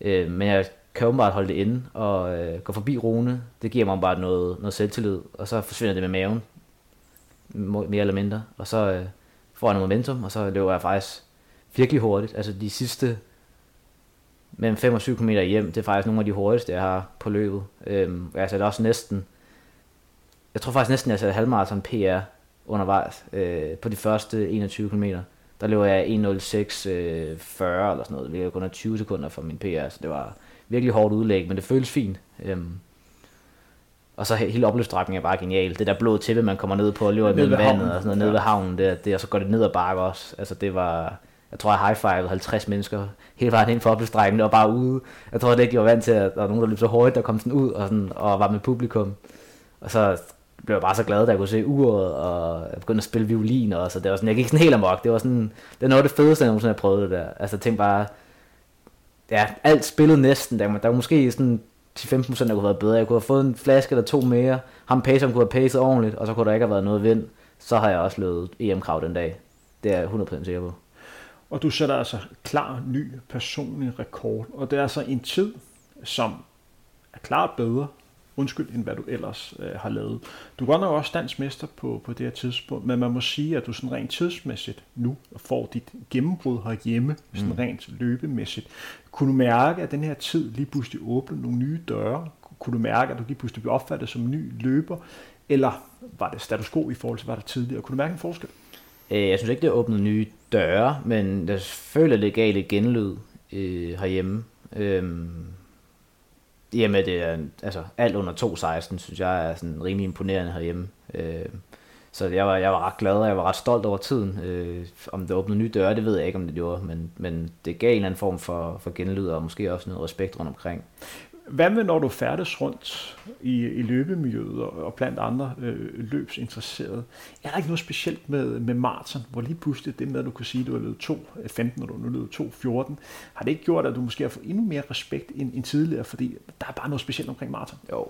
Øh, men jeg kan åbenbart holde det inde og øh, gå forbi Rune. Det giver mig bare noget, noget selvtillid, og så forsvinder det med maven, mere eller mindre. Og så øh, får jeg noget momentum, og så løber jeg faktisk virkelig hurtigt. Altså de sidste mellem 5 og 7 km hjem, det er faktisk nogle af de hurtigste, jeg har på løbet. Øhm, jeg satte også næsten, jeg tror faktisk næsten, jeg satte halvmarathon PR undervejs øh, på de første 21 km. Der løber jeg 1.06.40 øh, eller sådan noget, hvilket kun er 20 sekunder fra min PR, så det var virkelig hårdt udlæg, men det føles fint. Øhm, Og så he- hele opløbsstrækningen er bare genial. Det der blå tæppe, man kommer ned på og løber Ned ved vandet havnen. og sådan noget, ned ved havnen der, det, og så går det ned ad bakke også. Altså det var, jeg tror jeg high-fivede 50 mennesker hele vejen ind for opløbsstrækningen, og bare ude. Jeg tror det ikke, de var vant til, at der var nogen, der løb så hurtigt, der kom sådan ud og, sådan, og var med publikum. Og så blev jeg bare så glad, da jeg kunne se uret, og jeg begyndte at spille violin, og så det var sådan, jeg gik sådan helt amok. Det var sådan, det er noget af det fedeste, jeg nogensinde har prøvet det der. Altså tænk tænkte bare, ja, alt spillede næsten. Der, der var måske sådan 10-15% der kunne have været bedre. Jeg kunne have fået en flaske eller to mere. Ham paceren kunne have pacet ordentligt, og så kunne der ikke have været noget vind. Så har jeg også løbet EM-krav den dag. Det er jeg 100% sikker på. Og du sætter altså klar ny personlig rekord. Og det er altså en tid, som er klart bedre, undskyld, end hvad du ellers øh, har lavet. Du er godt nok også dansk mester på, på det her tidspunkt, men man må sige, at du sådan rent tidsmæssigt nu får dit gennembrud herhjemme, sådan Mm. rent løbemæssigt. Kunne du mærke, at den her tid lige pludselig åbnede nogle nye døre? Kunne du mærke, at du lige pludselig blev opfattet som ny løber? Eller var det status quo i forhold til, hvad der tidligere? Kunne du mærke en forskel? Øh, Jeg synes ikke, det har åbnet nye døre, men jeg føler, legale genlyd øh, herhjemme. Øh, I og med det er, altså alt under 2.16, synes jeg er sådan rimelig imponerende herhjemme. Øh, så jeg var, jeg var ret glad, og jeg var ret stolt over tiden. Øh, om det åbnede nye døre, det ved jeg ikke, om det gjorde, men, men det gav en eller anden form for, for genlyd, og måske også noget respekt rundt omkring. Hvad med, når du færdes rundt i, i løbemiljøet og, og blandt andre øh, løbsinteresserede? Er der ikke noget specielt med, med maraton, hvor lige pludselig det med, at du kan sige, at du har løbet 2.15, øh, og du har nu løbet 2.14, har det ikke gjort, at du måske har fået endnu mere respekt end, end tidligere, fordi der er bare noget specielt omkring maraton? Jo,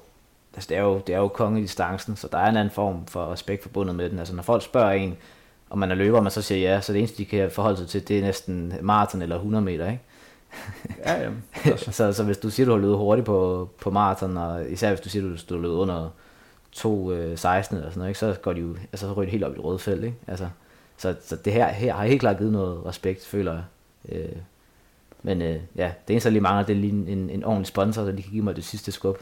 altså det er jo, det er jo distancen, så der er en anden form for respekt forbundet med den. Altså når folk spørger en, om man er løber, og man så siger ja, så det eneste, de kan forholde sig til, det er næsten maraton eller 100 meter, ikke? Ja, ja. Altså, *laughs* så, så hvis du siger, du har løbet hurtigt på, på maraton, og især hvis du siger, du, du har løbet under 2.16 eller sådan noget, ikke? så går de jo altså, så ryger de helt op i det røde felt. Ikke? Altså, så, så det her, her har helt klart givet noget respekt, føler jeg. Øh, men øh, ja, det eneste, der lige mangler, det er lige en, en, en ordentlig sponsor, der lige kan give mig det sidste skub.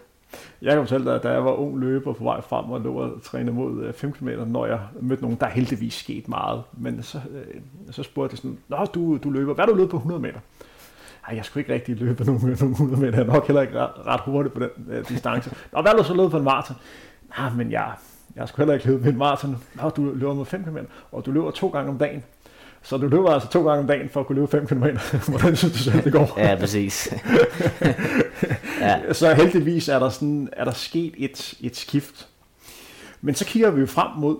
jeg kan fortælle dig, at da jeg var ung løber på vej frem og lå og træne mod øh, 5 km, når jeg mødte nogen, der er heldigvis sket meget. Men så, øh, så spurgte jeg sådan, Nå, du, du løber, hvad er du løbet på 100 meter? Ej, jeg skulle ikke rigtig løbe nogen, nogen 100 meter. Jeg er nok heller ikke ret, ret hurtigt på den øh, distance. Nå, hvad har du så løbet på en maraton? Nej, men jeg, jeg skulle heller ikke løbe en maraton. Nå, du løber med 5 km, og du løber to gange om dagen. Så du løber altså to gange om dagen for at kunne løbe 5 km. *laughs* Hvordan synes du selv, det går? Ja, præcis. *laughs* ja, Så heldigvis er der, sådan, er der sket et, et skift. Men så kigger vi jo frem mod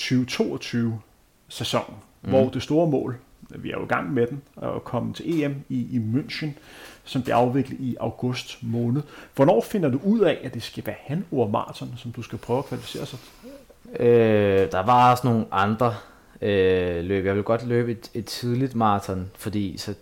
2022-sæsonen, mm. hvor det store mål, vi er jo i gang med den, at komme til EM i, i München, som bliver afviklet i august måned. Hvornår finder du ud af, at det skal være Hannover Marathon, som du skal prøve at kvalificere sig til? Øh, der var også nogle andre øh, løb. Jeg ville godt løbe et, et tidligt maraton, fordi så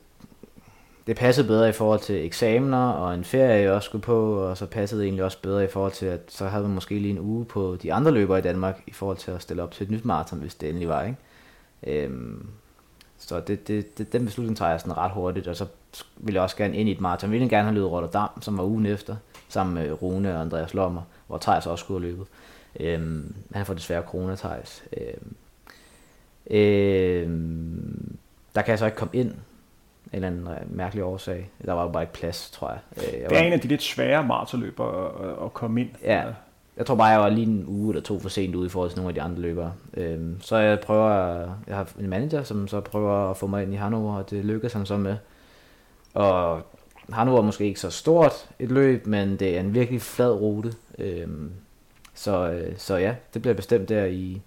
det passede bedre i forhold til eksamener og en ferie, jeg også skulle på, og så passede det egentlig også bedre i forhold til, at så havde man måske lige en uge på de andre løbere i Danmark, i forhold til at stille op til et nyt maraton, hvis det endelig var, ikke? Øhm, så det, det, det, den beslutning tager jeg sådan ret hurtigt, og så ville jeg også gerne ind i et maraton. Jeg ville gerne have løbet Rotterdam, som var ugen efter, sammen med Rune og Andreas Lommer, hvor Thijs også skulle have løbet. Øhm, han får desværre corona, Thijs. Øhm, øhm, der kan jeg så ikke komme ind, en eller anden øh, mærkelig årsag. Der var jo bare ikke plads, tror jeg. Øh, jeg Det er var, en af de lidt svære maratonløb at, at, at komme ind. Ja. Jeg tror bare, jeg var lige en uge eller to for sent ude i forhold til nogle af de andre løbere. Øhm, så jeg prøver, jeg har en manager, som så prøver at få mig ind i Hannover, og det lykkes han så med. Og Hannover er måske ikke så stort et løb, men det er en virkelig flad rute. Øhm, så, øh, så ja, det bliver bestemt der i,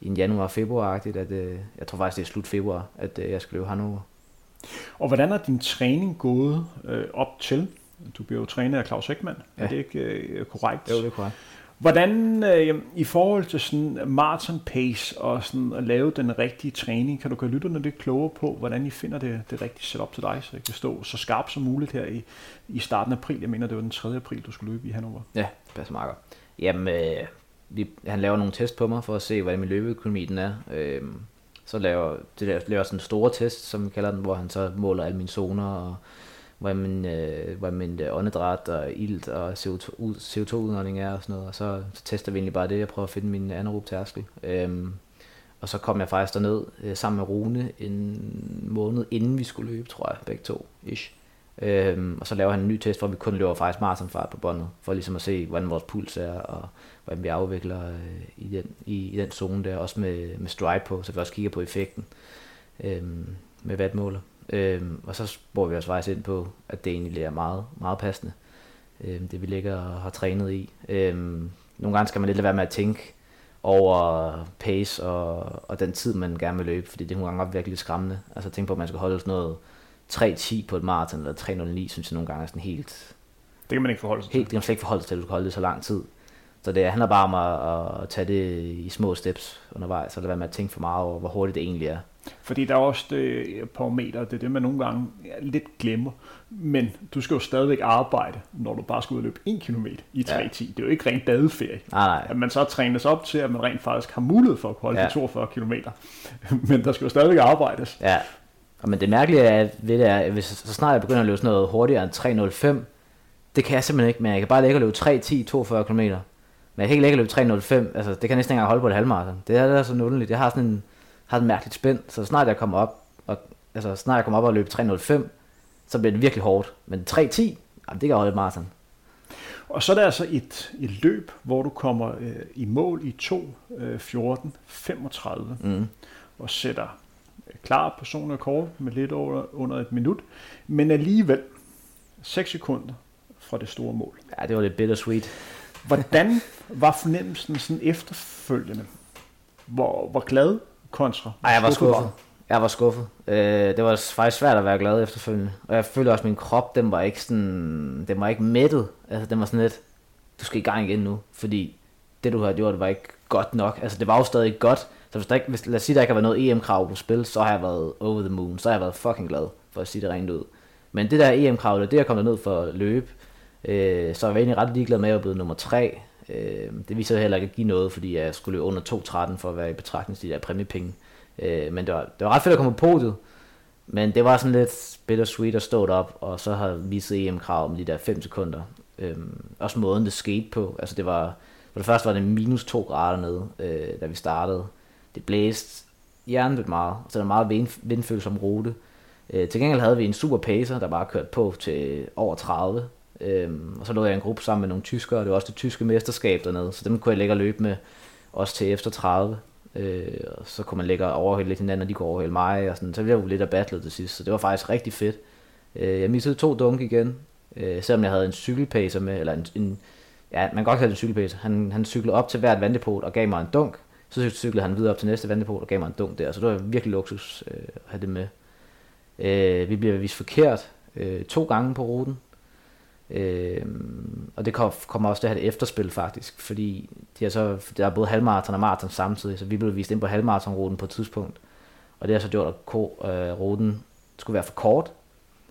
i en januar-februar-agtigt, at øh, jeg tror faktisk, det er slut februar, at øh, jeg skal løbe Hannover. Og hvordan er din træning gået øh, op til? Du bliver jo trænet af Claus Ekman, ja. er det ikke øh, korrekt? Jo, det er korrekt. Hvordan øh, i forhold til sådan marathon pace og sådan at lave den rigtige træning, kan du gøre lytterne lidt klogere på, hvordan I finder det, det rigtige setup til dig, så jeg kan stå så skarpt som muligt her i, i starten af april. Jeg mener, det var den 3. april, du skulle løbe i Hannover. Ja, passer meget godt. Jamen, øh, vi, han laver nogle test på mig for at se, hvordan min løbeøkonomi den er. Øh, så laver, det der, laver sådan en store test, som vi kalder den, hvor han så måler alle mine zoner, og hvordan, min, øh, hvor øh, åndedræt og ilt og CO2, CO2-udånding er og sådan noget. Og så, så tester vi egentlig bare det, jeg prøver at finde min anaerob tærskel. Øhm, og så kom jeg faktisk derned øh, sammen med Rune en måned inden vi skulle løbe, tror jeg, begge to, ish. Øhm, og så laver han en ny test, hvor vi kun løber faktisk maratonfart på båndet, for ligesom at se, hvordan vores puls er, og hvordan vi afvikler øh, i, den, i, i den zone der, også med, med stride på, så vi også kigger på effekten øhm, med vatmåler. Øhm, og så spurgte vi os faktisk ind på, at det egentlig er meget, meget passende, øhm, det vi ligger og har trænet i. Øhm, nogle gange skal man lidt lade være med at tænke over pace og, og den tid, man gerne vil løbe, fordi det er nogle gange virkelig skræmmende. Altså tænk på, at man skal holde sådan noget 3.10 på et maraton, eller 3.09, synes jeg nogle gange er sådan helt... Det kan man ikke forholde sig til. Helt, det kan man slet ikke forholde sig til, at du skal holde det så lang tid. Så det handler bare om at, at tage det i små steps undervejs, og lade være med at tænke for meget over, hvor hurtigt det egentlig er. Fordi der er også det på meter, det er det, man nogle gange lidt glemmer. Men du skal jo stadigvæk arbejde, når du bare skal ud og løbe 1 km i 3.10. Ja. Det er jo ikke rent badeferie. Nej, nej. At man så trænes op til, at man rent faktisk har mulighed for at holde ja. de 42 km. Men der skal jo stadigvæk arbejdes. Ja, men det mærkelige er, ved det er, at hvis, så snart jeg begynder at løbe sådan noget hurtigere end 3.05, det kan jeg simpelthen ikke, men jeg kan bare lægge og løbe 3.10, 42 km. Men jeg kan ikke lægge og løbe 3.05, altså det kan jeg næsten ikke engang holde på et halvmarathon. Det er, er sådan underligt. Jeg har sådan en, har et mærkeligt spænd, så snart jeg kommer op, og, altså snart jeg kommer op og løber 3.05, så bliver det virkelig hårdt. Men 3.10, det kan holde maraton. Og så er der altså et, et løb, hvor du kommer øh, i mål i 2, øh, 14, 35, mm. og sætter klar personlig kort med lidt over, under et minut, men alligevel 6 sekunder fra det store mål. Ja, det var lidt bittersweet. Hvordan var fornemmelsen sådan efterfølgende? Hvor, hvor glad kontra? Ej, jeg var skuffet. Jeg var skuffet. Øh, det var faktisk svært at være glad efterfølgende. Og jeg følte også, at min krop, den var ikke sådan, den var ikke mættet. Altså, den var sådan lidt, du skal i gang igen nu, fordi det, du har gjort, var ikke godt nok. Altså, det var jo stadig godt, så hvis der ikke, hvis, lad os sige, der ikke har været noget EM-krav på spil, så har jeg været over the moon. Så har jeg været fucking glad, for at sige det rent ud. Men det der EM-krav, det er jeg kommet ned for at løbe. Øh, så jeg var egentlig ret ligeglad med, at jeg blevet nummer 3. Øh, det viser heller ikke at give noget, fordi jeg skulle løbe under 2.13 for at være i betragtning til de der præmiepenge. Øh, men det var, det var ret fedt at komme på podiet. Men det var sådan lidt bittersweet at stå op, og så har viset EM-krav om de der 5 sekunder. Øh, også måden det skete på. Altså det var, for det første var det minus 2 grader nede, øh, da vi startede. Det blæste hjernet meget, så der var meget vind, vindfølsom rute. Øh, til gengæld havde vi en super pacer, der bare kørte på til over 30. Øhm, og så lå jeg i en gruppe sammen med nogle tyskere, og det var også det tyske mesterskab dernede, så dem kunne jeg lægge og løbe med også til efter 30. Øh, og så kunne man lægge og overhælde lidt hinanden, og de kunne overhælde mig, og sådan. så blev jeg jo lidt af battlet til sidst, så det var faktisk rigtig fedt. Øh, jeg missede to dunk igen, øh, selvom jeg havde en cykelpacer med, eller en, en ja, man kan godt kalde en cykelpacer. Han, han cyklede op til hvert vandepot og gav mig en dunk, så cyklede han videre op til næste vandepot og gav mig en dunk der, så det var virkelig luksus øh, at have det med. Øh, vi bliver vist forkert øh, to gange på ruten, øh, og det kommer også til at have et efterspil faktisk, fordi de er så, der er både halvmarathon og maraton samtidig, så vi blev vist ind på halvmaratonruten på et tidspunkt, og det har så gjort, at øh, ruten skulle være for kort,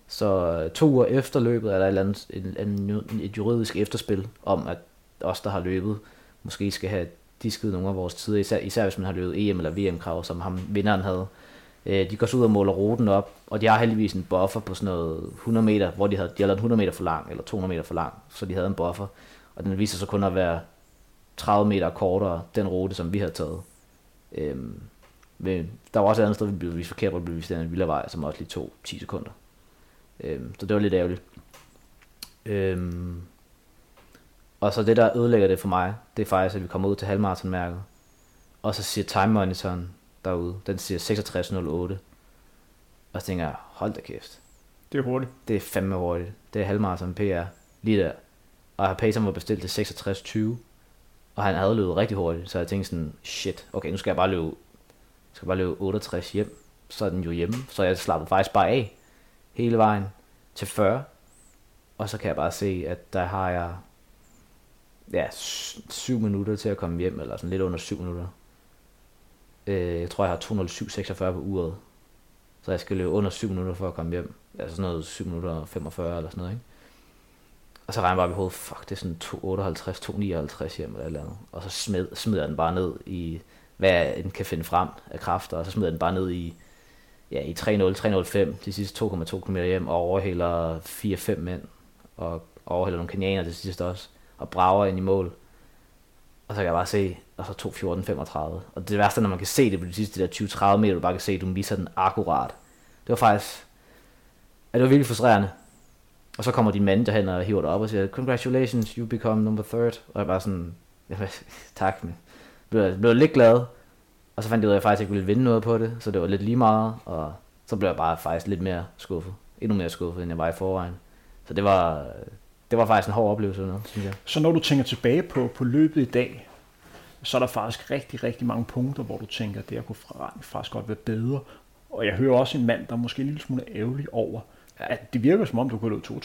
så øh, to uger efter løbet er der et, eller andet, et, et juridisk efterspil om, at os, der har løbet, måske skal have disket nogle af vores tider, især, især hvis man har løbet EM eller VM-krav, som ham vinderen havde. Øh, de går så ud og måler ruten op, og de har heldigvis en buffer på sådan noget 100 meter, hvor de havde, de havde 100 meter for lang, eller 200 meter for lang, så de havde en buffer, og den viser sig kun at være 30 meter kortere, den rute, som vi havde taget. Øhm, men der var også et andet sted, vi blev vist forkert, hvor vi blev vist en villavej, som også lige tog 10 sekunder. Øhm, så det var lidt ærgerligt. Øhm, og så det, der ødelægger det for mig, det er faktisk, at vi kommer ud til halvmarathonmærket. Og så siger time monitoren derude, den siger 66.08. Og så tænker jeg, hold da kæft. Det er hurtigt. Det er fandme hurtigt. Det er halvmarathon PR lige der. Og paceren var bestilt til 66.20. Og han havde løbet rigtig hurtigt, så jeg tænkte sådan, shit, okay, nu skal jeg bare løbe, skal bare løbe 68 hjem. Så er den jo hjemme. Så jeg slappede faktisk bare af hele vejen til 40. Og så kan jeg bare se, at der har jeg ja, syv minutter til at komme hjem, eller sådan lidt under syv minutter. Øh, jeg tror, jeg har 207.46 på uret. Så jeg skal løbe under 7 minutter for at komme hjem. Altså sådan noget 7 minutter 45 eller sådan noget, ikke? Og så regner jeg bare i hovedet, fuck, det er sådan 258, 259 hjem eller eller andet. Og så smed, smider jeg den bare ned i, hvad den kan finde frem af kræfter, og så smider jeg den bare ned i, ja, i 3.0, 3.05, de sidste 2,2 km hjem, og overhælder 4-5 mænd, og overhælder nogle kenianer til sidst også og brager ind i mål. Og så kan jeg bare se, og så 2.14.35. Og det værste, når man kan se det på de sidste der 20-30 meter, du bare kan se, at du misser den akkurat. Det var faktisk, ja, det var virkelig frustrerende. Og så kommer din mand derhen og hiver dig op og siger, congratulations, you become number third. Og jeg bare sådan, *laughs* tak, men blev, blev lidt glad. Og så fandt jeg ud af, at jeg faktisk ikke ville vinde noget på det, så det var lidt lige meget, og så blev jeg bare faktisk lidt mere skuffet. Endnu mere skuffet, end jeg var i forvejen. Så det var, det var faktisk en hård oplevelse, noget, synes jeg. Så når du tænker tilbage på, på løbet i dag, så er der faktisk rigtig, rigtig mange punkter, hvor du tænker, at det kunne faktisk godt være bedre. Og jeg hører også en mand, der er måske en lille smule ærgerlig over, at det virker som om, du kunne løbe 2.12,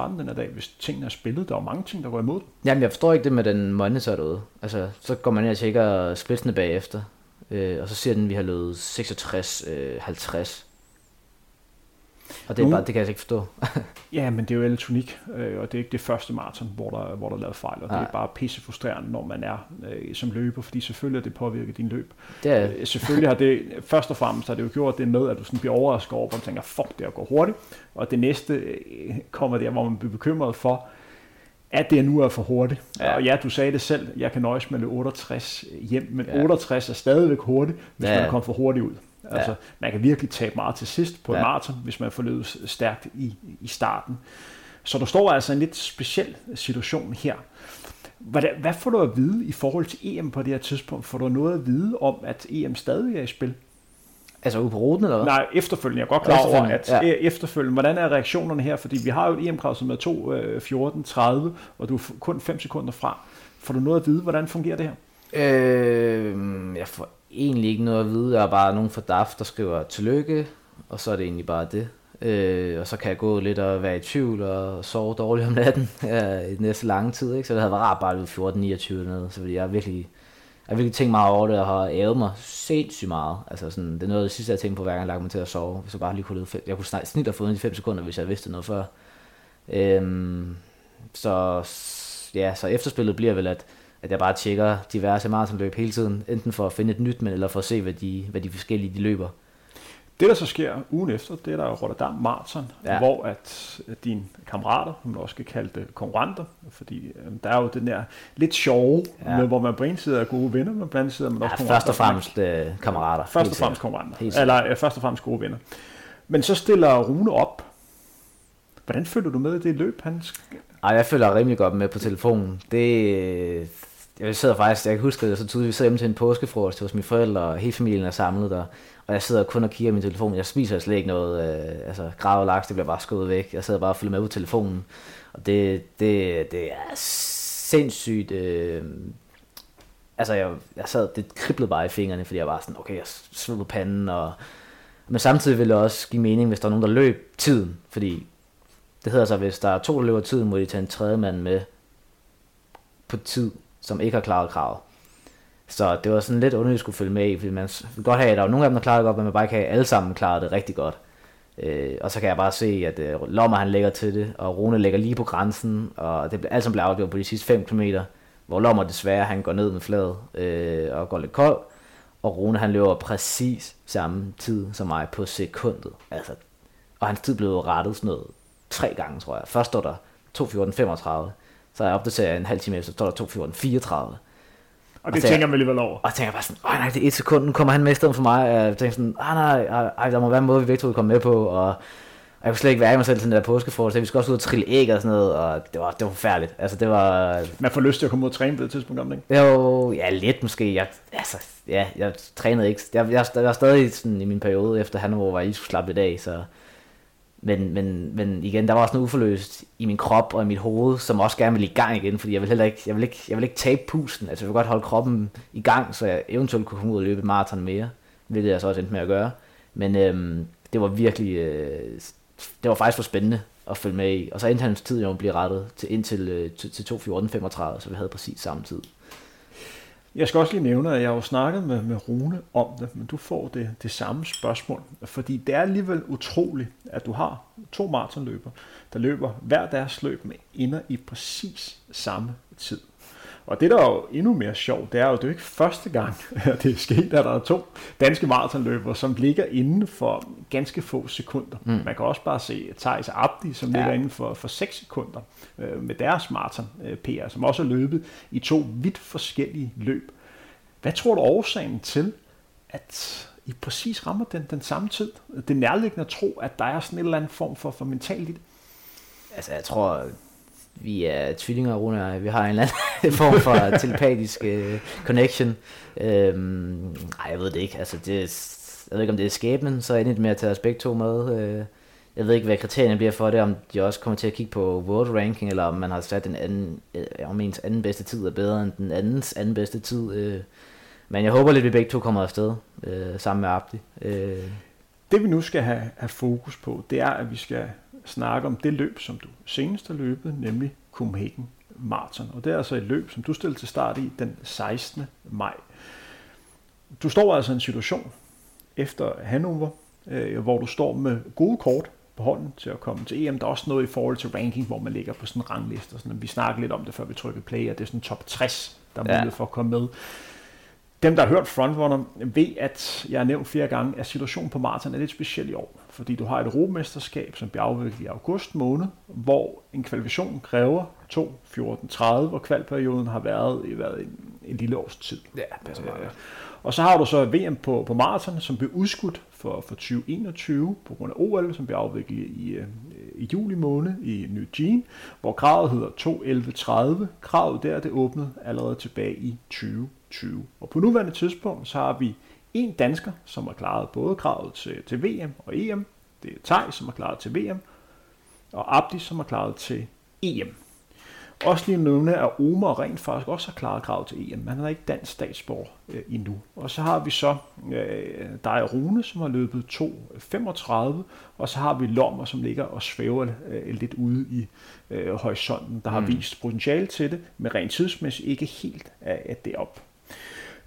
2.13 den her dag, hvis tingene er spillet. Der er mange ting, der går imod. Jamen, jeg forstår ikke det med den monitor derude. Altså, så går man ind og tjekker splitsene bagefter, øh, og så siger den, at vi har løbet 66-50. Øh, og det, er bare, det kan jeg altså ikke forstå. *laughs* ja, men det er jo elektronik, øh, og det er ikke det første maraton, hvor der, hvor der er lavet fejl, og Nej. det er bare pisse frustrerende, når man er øh, som løber, fordi selvfølgelig har det påvirket din løb. Det er... øh, selvfølgelig har det, først og fremmest har det jo gjort det med, at du sådan bliver overrasket over, og tænker, fuck, det går hurtigt, og det næste øh, kommer der, hvor man bliver bekymret for, at det nu er for hurtigt. Ja. Og ja, du sagde det selv, jeg kan nøjes med 68 hjem, men ja. 68 er stadigvæk hurtigt, hvis ja. man kommer for hurtigt ud. Altså, ja. man kan virkelig tabe meget til sidst på ja. et maraton, hvis man får løbet stærkt i, i starten. Så der står altså en lidt speciel situation her. Hvad, hvad får du at vide i forhold til EM på det her tidspunkt? Får du noget at vide om, at EM stadig er i spil? Altså ude på ruten, eller hvad? Nej, efterfølgende. Jeg er godt klar over, at ja. E- efterfølgende, hvordan er reaktionerne her? Fordi vi har jo et EM-krav, som er 2, 14, 30, og du er kun 5 sekunder fra. Får du noget at vide, hvordan fungerer det her? Øh, jeg får egentlig ikke noget at vide. Der er bare nogen for DAF, der skriver tillykke, og så er det egentlig bare det. Øh, og så kan jeg gå lidt og være i tvivl og sove dårligt om natten *laughs* ja, i næste lange tid. Ikke? Så det havde været rart bare ved 14-29 noget. Så jeg virkelig, jeg virkelig tænkt meget over det og har ævet mig sindssygt meget. Altså sådan, det er noget af det sidste, jeg tænkte på, hver gang jeg lagde mig til at sove. Hvis jeg bare lige kunne løbe Jeg kunne snart snit have fået i 5 sekunder, hvis jeg vidste noget før. Øhm, så ja, så efterspillet bliver vel, at at jeg bare tjekker diverse maratonløb hele tiden, enten for at finde et nyt, men eller for at se, hvad de, hvad de forskellige de løber. Det, der så sker ugen efter, det er der Rotterdam Marathon, ja. hvor at dine kammerater, man også skal kalde det konkurrenter, fordi øh, der er jo den der lidt sjove, ja. med, hvor man på en side er gode venner, men på den anden side er man også ja, først og fremmest øh, kammerater. Først og fremmest konkurrenter. Eller øh, først og fremmest gode venner. Men så stiller Rune op. Hvordan følger du med i det løb, han Ej, jeg følger rimelig godt med på telefonen. Det, jeg sidder faktisk, jeg kan huske det så tydeligt, vi sidder hjemme til en påskefrokost hos mine forældre, og hele familien er samlet der, og jeg sidder kun og kigger min telefon. Jeg spiser slet ikke noget, øh, altså grav og laks, det bliver bare skudt væk. Jeg sidder bare og følger med på telefonen, og det, det, det er sindssygt, øh, altså jeg, jeg sad, det kriblede bare i fingrene, fordi jeg var sådan, okay, jeg sved på panden, og, men samtidig ville det også give mening, hvis der er nogen, der løb tiden, fordi det hedder så, hvis der er to, der løber tiden, må de tage en tredje mand med på tid, som ikke har klaret kravet. Så det var sådan lidt underligt at skulle følge med i, fordi man vil godt have, at der var nogle af dem, der klarede det godt, men man bare ikke have alle sammen klaret det rigtig godt. Øh, og så kan jeg bare se, at øh, Lommer han lægger til det, og Rune lægger lige på grænsen, og det alt som blev afgjort på de sidste 5 km, hvor Lommer desværre han går ned med fladet øh, og går lidt kold, og Rune han løber præcis samme tid som mig på sekundet. Altså, og hans tid blev rettet sådan noget tre gange, tror jeg. Først står der 2.14.35, så jeg opdaterer en halv time efter, så står der 2.14.34. Og, og det tænker man alligevel over. Og jeg tænker bare sådan, åh nej, det er et sekund, nu kommer han med i stedet for mig. Og jeg tænker sådan, ah nej, ej, der må være en måde, vi begge to komme med på. Og, jeg kunne slet ikke være i mig selv til den der påskefrokost. Vi skulle også ud og trille æg og sådan noget, og det var, det var forfærdeligt. Altså, det var... Man får lyst til at komme ud og træne på det tidspunkt, om ikke? Jo, ja, lidt måske. Jeg, altså, ja, jeg trænede ikke. Jeg, jeg, jeg, var stadig sådan i min periode efter han hvor jeg lige skulle slappe lidt af, så men, men, men igen, der var også noget uforløst i min krop og i mit hoved, som også gerne ville i gang igen, fordi jeg vil heller ikke, jeg vil ikke, jeg vil ikke tabe pusten. Altså jeg ville godt holde kroppen i gang, så jeg eventuelt kunne komme ud og løbe maraton mere, hvilket jeg så også endte med at gøre. Men øhm, det var virkelig, øh, det var faktisk for spændende at følge med i. Og så endte hans tid jo blive rettet til indtil øh, til, til 2.14.35, så vi havde præcis samme tid. Jeg skal også lige nævne, at jeg har jo snakket med, med Rune om det, men du får det, det samme spørgsmål. Fordi det er alligevel utroligt, at du har to maratonløbere, der løber hver deres løb med ender i præcis samme tid. Og det, der er jo endnu mere sjovt, det er jo, det er jo ikke første gang, *laughs* at det er sket, at der er to danske maratonløbere, som ligger inden for ganske få sekunder. Mm. Man kan også bare se Thijs Abdi, som ja. ligger inden for, for 6 sekunder øh, med deres maraton øh, PR, som også er løbet i to vidt forskellige løb. Hvad tror du årsagen til, at I præcis rammer den, den samme tid? Det er nærliggende at tro, at der er sådan en eller anden form for, for mentalt i det. Altså, jeg tror, vi er tvillinger, Rune og Vi har en eller anden *laughs* form for telepatisk uh, øh, connection. Øhm, jeg ved det ikke. Altså, det, jeg ved ikke, om det er skæbnen, så ender det med at tage os begge to med. Øh, jeg ved ikke, hvad kriterierne bliver for det, om de også kommer til at kigge på world ranking, eller om man har sat en anden, øh, om ens anden bedste tid er bedre end den andens anden bedste tid. Øh. Men jeg håber lidt, at vi begge to kommer afsted øh, sammen med Abdi. Øh. Det vi nu skal have, have fokus på, det er, at vi skal snakke om det løb, som du senest har løbet, nemlig Copenhagen Marathon. Og det er altså et løb, som du stillede til start i den 16. maj. Du står altså i en situation efter Hannover, øh, hvor du står med gode kort på hånden til at komme til EM. Der er også noget i forhold til ranking, hvor man ligger på sådan en rangliste. Sådan, vi snakkede lidt om det, før vi trykkede play, at det er sådan top 60, der er mulighed ja. for at komme med. Dem, der har hørt Frontrunner, ved, at jeg har nævnt flere gange, at situationen på maraton er lidt speciel i år. Fordi du har et europamesterskab, som bliver afviklet i august måned, hvor en kvalifikation kræver 2.14.30, og kvalperioden har været i været en, en lille års tid. Ja, passer meget. Og så har du så VM på, på maraton, som blev udskudt for, for 2021 på grund af OL, som blev afviklet i, øh, i juli måned i New Jean, hvor kravet hedder 2.11.30. Kravet der, det åbnede allerede tilbage i 2020. Og på nuværende tidspunkt, så har vi en dansker, som har klaret både kravet til, til VM og EM. Det er Tej, som har klaret til VM, og Abdi, som har klaret til EM. Også lige nævne, at Omar rent faktisk også har klaret krav til EM. Man har ikke dansk statsborg øh, endnu. Og så har vi så øh, dig Rune, som har løbet 2.35, og så har vi Lommer, som ligger og svæver øh, lidt ude i øh, horisonten, der har mm. vist potentiale til det, men rent tidsmæssigt ikke helt er det op.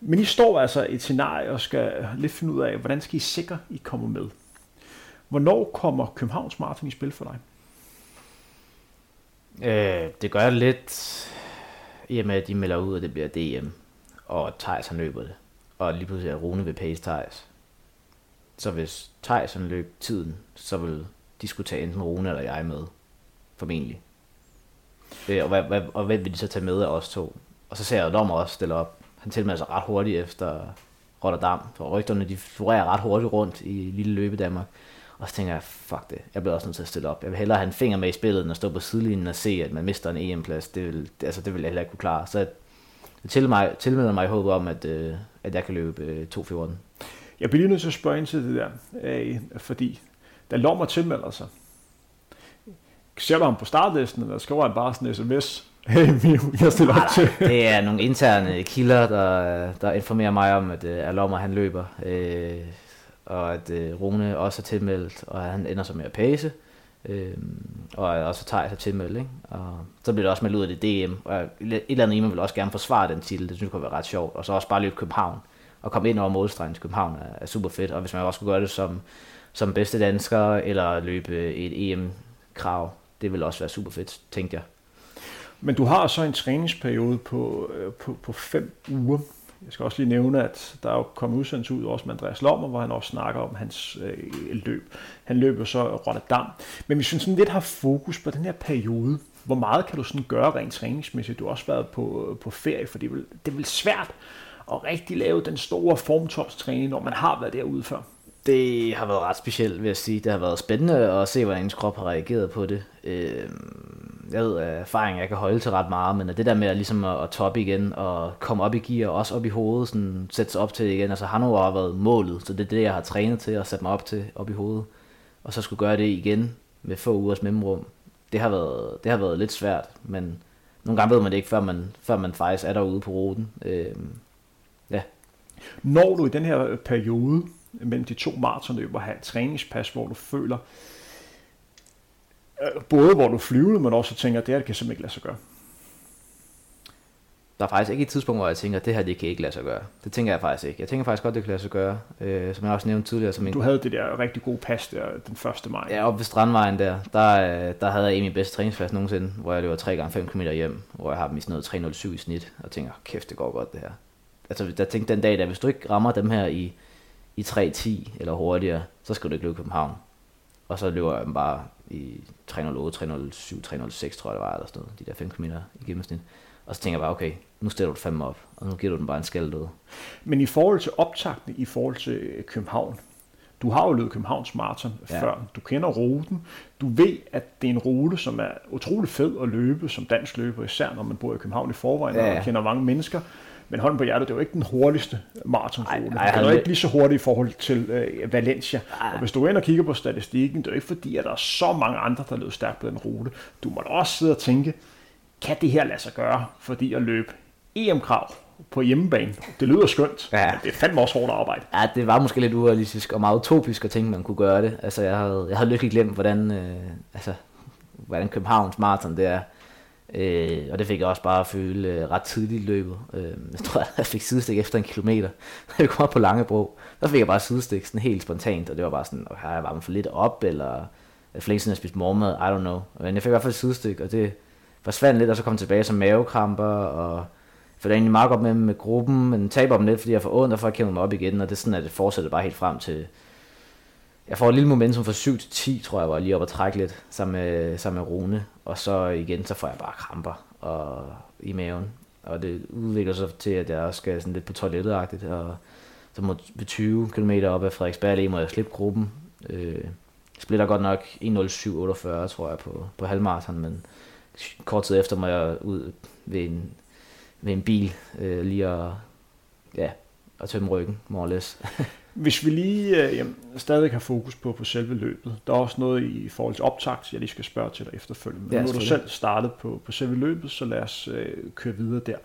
Men I står altså i et scenarie og skal lidt finde ud af, hvordan skal I sikre, I kommer med. Hvornår kommer Københavns Marathon i spil for dig? Øh, det gør jeg lidt, i og med at de melder ud, at det bliver DM, og Thijs han løber det. Og lige pludselig er Rune ved pace Thijs. Så hvis Thijs han løb tiden, så vil de skulle tage enten Rune eller jeg med. Formentlig. Øh, og, hvad, hvad, og hvem vil de så tage med af os to? Og så ser jeg Dommer også stille op. Han tilmelder sig ret hurtigt efter Rotterdam. For rygterne de florerer ret hurtigt rundt i lille løbe Danmark. Og så tænker jeg, fuck det, jeg bliver også nødt til at stille op. Jeg vil hellere have en finger med i spillet, end at stå på sidelinjen og se, at man mister en EM-plads. Det vil, altså, det vil jeg heller ikke kunne klare. Så jeg til mig, tilmelder mig i håbet om, at, øh, at jeg kan løbe øh, 2.14. Jeg bliver lige nødt til at spørge ind til det der, øh, fordi da Lommer tilmelder sig, ser du ham på startlisten, eller skriver han bare sådan en sms, *laughs* hey Miu, jeg stiller op til. det er nogle interne kilder, der, der informerer mig om, at, øh, at Lommer han løber. Øh, og at øh, Rune også er tilmeldt, og han ender så med at pace, øh, og også tager sig tilmeldt, ikke? og så bliver det også meldt ud af det DM, og et eller andet mig vil også gerne forsvare den titel, det synes jeg kunne være ret sjovt, og så også bare løbe København, og komme ind over målstregen til København er, er super fedt, og hvis man også skulle gøre det som, som bedste dansker, eller løbe et EM-krav, det vil også være super fedt, tænkte jeg. Men du har så en træningsperiode på, øh, på, på fem uger, jeg skal også lige nævne, at der er jo kommet udsendelse ud også med Andreas Lommer, hvor han også snakker om hans øh, løb. Han løber så Rotterdam. Men hvis vi sådan lidt har fokus på den her periode, hvor meget kan du sådan gøre rent træningsmæssigt? Du har også været på, øh, på ferie, for det er, vel, det er vel svært at rigtig lave den store formtopstræning, når man har været derude før. Det har været ret specielt, vil jeg sige. Det har været spændende at se, hvordan ens krop har reageret på det. Øh, jeg ved erfaring, jeg kan holde til ret meget, men det der med at, ligesom at, at toppe igen og komme op i gear, og også op i hovedet, sådan, sætte sig op til det igen. Altså Hannover har været målet, så det er det, jeg har trænet til at sætte mig op til op i hovedet. Og så skulle gøre det igen med få ugers mellemrum. Det har været, det har været lidt svært, men nogle gange ved man det ikke, før man, før man faktisk er derude på ruten. Øh, ja. Når du i den her periode mellem de to maratonløb har et træningspas, hvor du føler, både hvor du flyver, men også tænker, at det her kan simpelthen ikke lade sig gøre. Der er faktisk ikke et tidspunkt, hvor jeg tænker, at det her det kan ikke lade sig gøre. Det tænker jeg faktisk ikke. Jeg tænker faktisk godt, det kan lade sig gøre. Øh, som jeg også nævnte tidligere. Som en... Du havde det der rigtig gode pas der den 1. maj. Ja, oppe ved Strandvejen der, der, der havde jeg en af mine bedste træningspas nogensinde, hvor jeg løber 3 gange 5 km hjem, hvor jeg har dem i sådan noget 307 i snit, og tænker, kæft, det går godt det her. Altså, jeg tænkte den dag, der hvis du ikke rammer dem her i, i 3.10 eller hurtigere, så skal du ikke løbe København. Og så løber jeg dem bare i 308, 307, 306 tror jeg det var, eller sådan noget, de der 5 km i gennemsnit. Og så tænker jeg bare, okay, nu stiller du fem op, og nu giver du den bare en skald ud. Men i forhold til optagten, i forhold til København, Du har jo løbet Københavns Marathon ja. før. Du kender ruten. Du ved, at det er en rute, som er utrolig fed at løbe som dansk løber, især når man bor i København i forvejen ja. og kender mange mennesker. Men hånden på hjertet, det jo ikke den hurtigste maratonrute. Det er jo ikke lige så hurtigt i forhold til øh, Valencia. Ej. Og hvis du går ind og kigger på statistikken, det er jo ikke fordi, at der er så mange andre, der løber stærkt på den rute. Du må da også sidde og tænke, kan det her lade sig gøre, fordi at løbe EM-krav på hjemmebane. Det lyder skønt, ja. men det er fandme også hårdt arbejde. Ja, det var måske lidt urealistisk og meget utopisk at tænke, man kunne gøre det. Altså, jeg havde, jeg havde lykkelig glemt, hvordan, øh, altså, hvordan Københavns Marathon det er. Øh, og det fik jeg også bare at føle øh, ret tidligt i løbet. Øh, jeg tror, *laughs* jeg fik sidestik efter en kilometer. Da *laughs* jeg kom op på Langebro, der fik jeg bare sidestik sådan helt spontant, og det var bare sådan, har jeg varmet for lidt op, eller er for længe siden jeg spist morgenmad, I don't know. Men jeg fik i hvert fald sidestik, og det forsvandt lidt, og så kom tilbage som mavekramper, og for det egentlig meget godt med, med gruppen, men taber dem lidt, fordi jeg får ondt, og får kæmpe mig op igen, og det er sådan, at det fortsætter bare helt frem til, jeg får et lille momentum fra 7 til 10, tror jeg, var lige op at trække lidt sammen med, sammen med Rune. Og så igen, så får jeg bare kramper og, i maven. Og det udvikler sig til, at jeg også skal sådan lidt på toilettet og så må ved 20 km op af Frederiksberg må jeg slippe gruppen. Øh, splitter godt nok 1.07.48, tror jeg, på, på halvmarathon, men kort tid efter må jeg ud ved en, ved en bil øh, lige at, ja, at tømme ryggen, more or less. *laughs* Hvis vi lige øh, jamen, stadig har fokus på, på selve løbet, der er også noget i forhold til optakt, jeg lige skal spørge til dig efterfølgende. Men nu har du selv startet på, på selve løbet, så lad os øh, køre videre der.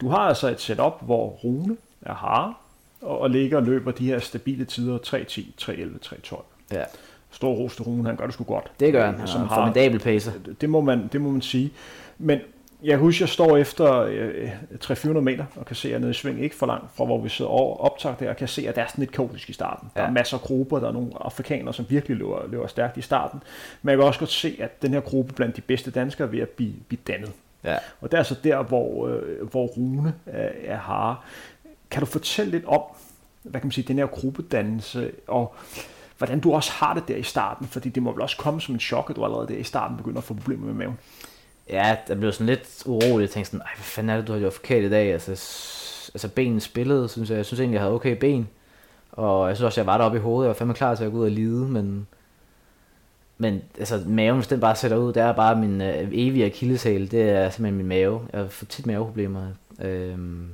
Du har altså et setup, hvor Rune er hare, og, og ligger og løber de her stabile tider 3.10, 3.11, 3.12. Ja. Stor ros til Rune, han gør det sgu godt. Det gør han, han som har formidabel pacer. Det, det, må man, det må man sige. Men jeg husker, jeg står efter øh, 300-400 meter og kan se, at nede i sving ikke for langt fra, hvor vi sidder over optaget der, og kan se, at der er sådan lidt kaotisk i starten. Ja. Der er masser af grupper, der er nogle afrikanere, som virkelig løber, løber stærkt i starten. Men jeg kan også godt se, at den her gruppe blandt de bedste danskere er ved at blive, blive dannet. Ja. Og det er altså der, hvor, øh, hvor Rune er, er hare. Kan du fortælle lidt om, hvad kan man sige, den her gruppedannelse, og hvordan du også har det der i starten, fordi det må vel også komme som en chok, at du allerede der i starten begynder at få problemer med maven. Ja, jeg blev sådan lidt urolig. Jeg tænkte sådan, Ej, hvad fanden er det, du har gjort forkert i dag? Altså, altså benene spillede, synes jeg. Jeg synes egentlig, jeg havde okay ben. Og jeg synes også, jeg var deroppe i hovedet. Jeg var fandme klar til at gå ud og lide, men... Men altså, maven, hvis den bare sætter ud, det er bare min øh, evige akilleshæl. Det er simpelthen min mave. Jeg får tit maveproblemer. Øhm,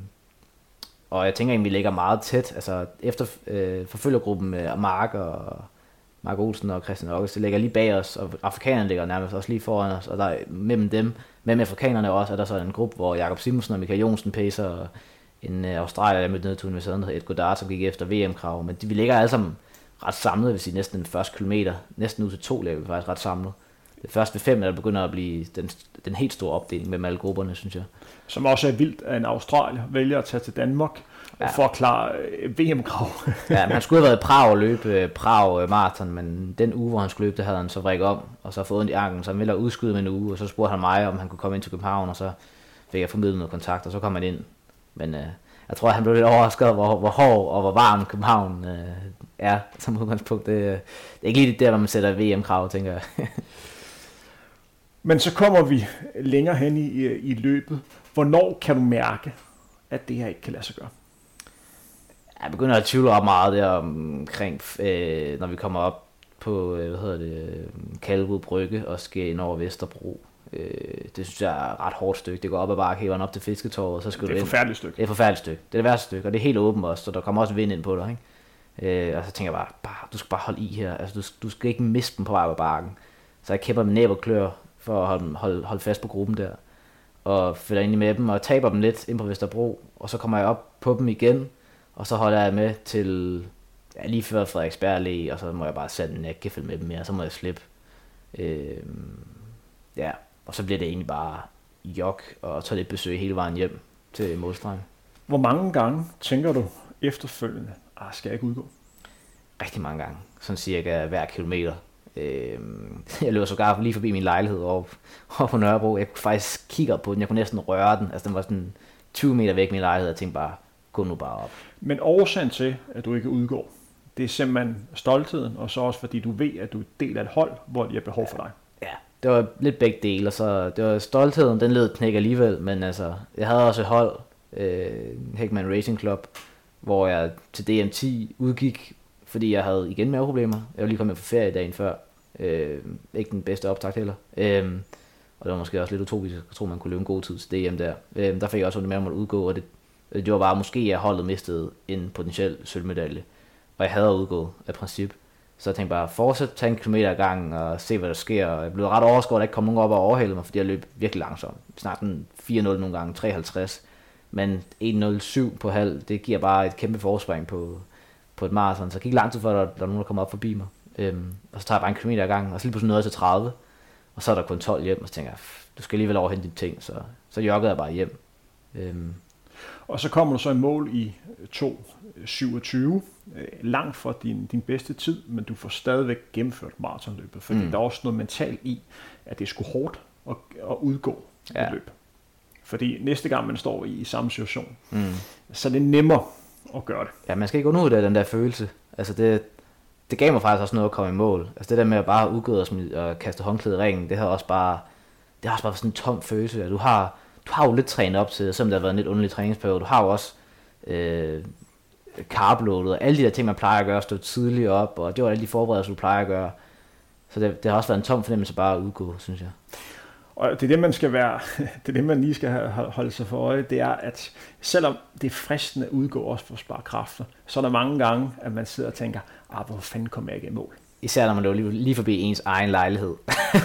og jeg tænker egentlig, vi ligger meget tæt. Altså, efter øh, forfølgergruppen med Mark og Mark Olsen og Christian August, det ligger lige bag os, og afrikanerne ligger nærmest også lige foran os, og der er mellem dem, mellem afrikanerne også, er der så en gruppe, hvor Jakob Simonsen og Michael Jonsen pacer, og en uh, australier, der mødte ned til universiteten, der hedder Ed Goddard, som gik efter VM-krav, men de, vi ligger alle sammen ret samlet, hvis I næsten den første kilometer, næsten ud til to ligger vi faktisk ret samlet. Det første ved fem der begynder at blive den, den helt store opdeling mellem alle grupperne, synes jeg. Som også er vildt, at en australier vælger at tage til Danmark, ja. for at klare øh, VM-krav. *laughs* ja, men han skulle have været i Prag og løbe øh, Prag øh, maraton, men den uge, hvor han skulle løbe, der havde han så vrikket om, og så fået ondt i anklen, så han ville udskyde med en uge, og så spurgte han mig, om han kunne komme ind til København, og så fik jeg formidlet noget kontakt, og så kom han ind. Men øh, jeg tror, han blev lidt overrasket, hvor, hvor hård og hvor varm København øh, er som udgangspunkt. Det, det er ikke lige det der, hvor man sætter VM-krav, tænker jeg. *laughs* Men så kommer vi længere hen i, i løbet. Hvornår kan du mærke, at det her ikke kan lade sig gøre? Jeg begynder at tvivle op meget der omkring, øh, når vi kommer op på, øh, hvad hedder det, Kalvud Brygge og skal ind over Vesterbro. Øh, det synes jeg er et ret hårdt stykke. Det går op ad bakke, op til Fisketåret, og så skal det er et forfærdeligt stykke. Det er et forfærdeligt stykke. Det er det værste stykke, og det er helt åbent også, så der kommer også vind ind på dig. Ikke? Øh, og så tænker jeg bare, bare, du skal bare holde i her. Altså, du, du skal ikke miste dem på vej på bakken. Så jeg kæmper med næb og klør for at holde, holde, holde fast på gruppen der. Og følger ind med dem og taber dem lidt ind på Vesterbro. Og så kommer jeg op på dem igen, og så holder jeg med til ja, lige før Frederiksberg Allé, og så må jeg bare sætte en ægkefæld med dem mere, så må jeg slippe. Øh, ja, og så bliver det egentlig bare jok og besøg hele vejen hjem til målstregen. Hvor mange gange tænker du efterfølgende, ah, skal jeg ikke udgå? Rigtig mange gange, sådan cirka hver kilometer. Øh, *laughs* jeg løber sågar lige forbi min lejlighed over, over på Nørrebro. Jeg kunne faktisk kigge på den, jeg kunne næsten røre den. Altså den var sådan 20 meter væk min lejlighed, og jeg tænkte bare, gå nu bare op. Men årsagen til, at du ikke udgår, det er simpelthen stoltheden, og så også fordi du ved, at du er del af et hold, hvor de har behov for dig. Ja, det var lidt begge dele, så det var stoltheden, den led knæk alligevel, men altså, jeg havde også et hold, øh, Heckman Racing Club, hvor jeg til DM10 udgik fordi jeg havde igen maveproblemer. Jeg var lige kommet fra ferie dagen før. Øh, ikke den bedste optakt heller. Øh, og det var måske også lidt utopisk at tro, man kunne løbe en god tid til DM der. Øh, der fik jeg også ondt med at udgå, og det, Øh, det var bare måske, at holdet mistede en potentiel sølvmedalje. Og jeg havde udgået af princip. Så jeg tænkte bare, fortsæt, tage en kilometer i gang og se, hvad der sker. Og jeg blev ret overrasket, at der ikke kom nogen op og overhælde mig, fordi jeg løb virkelig langsomt. Snart 4-0 nogle gange, 53. Men 1.07 på halv, det giver bare et kæmpe forspring på, på et maraton. Så jeg gik lang tid, før der, der er nogen, der kommer op forbi mig. Øhm, og så tager jeg bare en kilometer ad gang, og så lige pludselig nåede jeg til 30. Og så er der kun 12 hjem, og så tænker jeg, du skal alligevel overhente dine ting. Så, så joggede jeg bare hjem. Øhm. Og så kommer du så i mål i 2.27, øh, langt fra din, din bedste tid, men du får stadigvæk gennemført maratonløbet, fordi mm. der er også noget mentalt i, at det er sgu hårdt at, at udgå ja. et løb. Fordi næste gang man står i, i samme situation, mm. så er det nemmere at gøre det. Ja, man skal ikke det, den der følelse. Altså det, det gav mig faktisk også noget at komme i mål. Altså det der med at bare udgå og, smide, og kaste håndklædet i ringen, det har også bare, det har også bare sådan en tom følelse. Du har, du har jo lidt trænet op til, selvom det har været en lidt underlig træningsperiode. Du har jo også øh, carbloadet og alle de der ting, man plejer at gøre, stå tidligt op, og det var alle de forberedelser, du plejer at gøre. Så det, det har også været en tom fornemmelse bare at udgå, synes jeg. Og det er det, man skal være, *laughs* det er det, man lige skal holde sig for øje, det er, at selvom det er fristende at udgå også for at spare kræfter, så er der mange gange, at man sidder og tænker, ah, hvor fanden kommer jeg ikke i mål? Især når man løber lige, lige forbi ens egen lejlighed.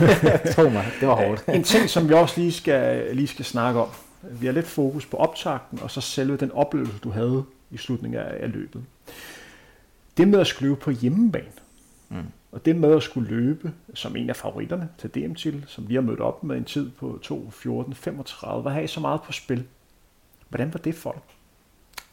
*laughs* Tro mig, det var hårdt. en ting, som vi også lige skal, lige skal snakke om. Vi har lidt fokus på optakten, og så selve den oplevelse, du havde i slutningen af, af løbet. Det med at skrive på hjemmebane, mm. og det med at skulle løbe som en af favoritterne til dm til som lige har mødt op med en tid på 2.14.35, hvad har I så meget på spil? Hvordan var det for dig?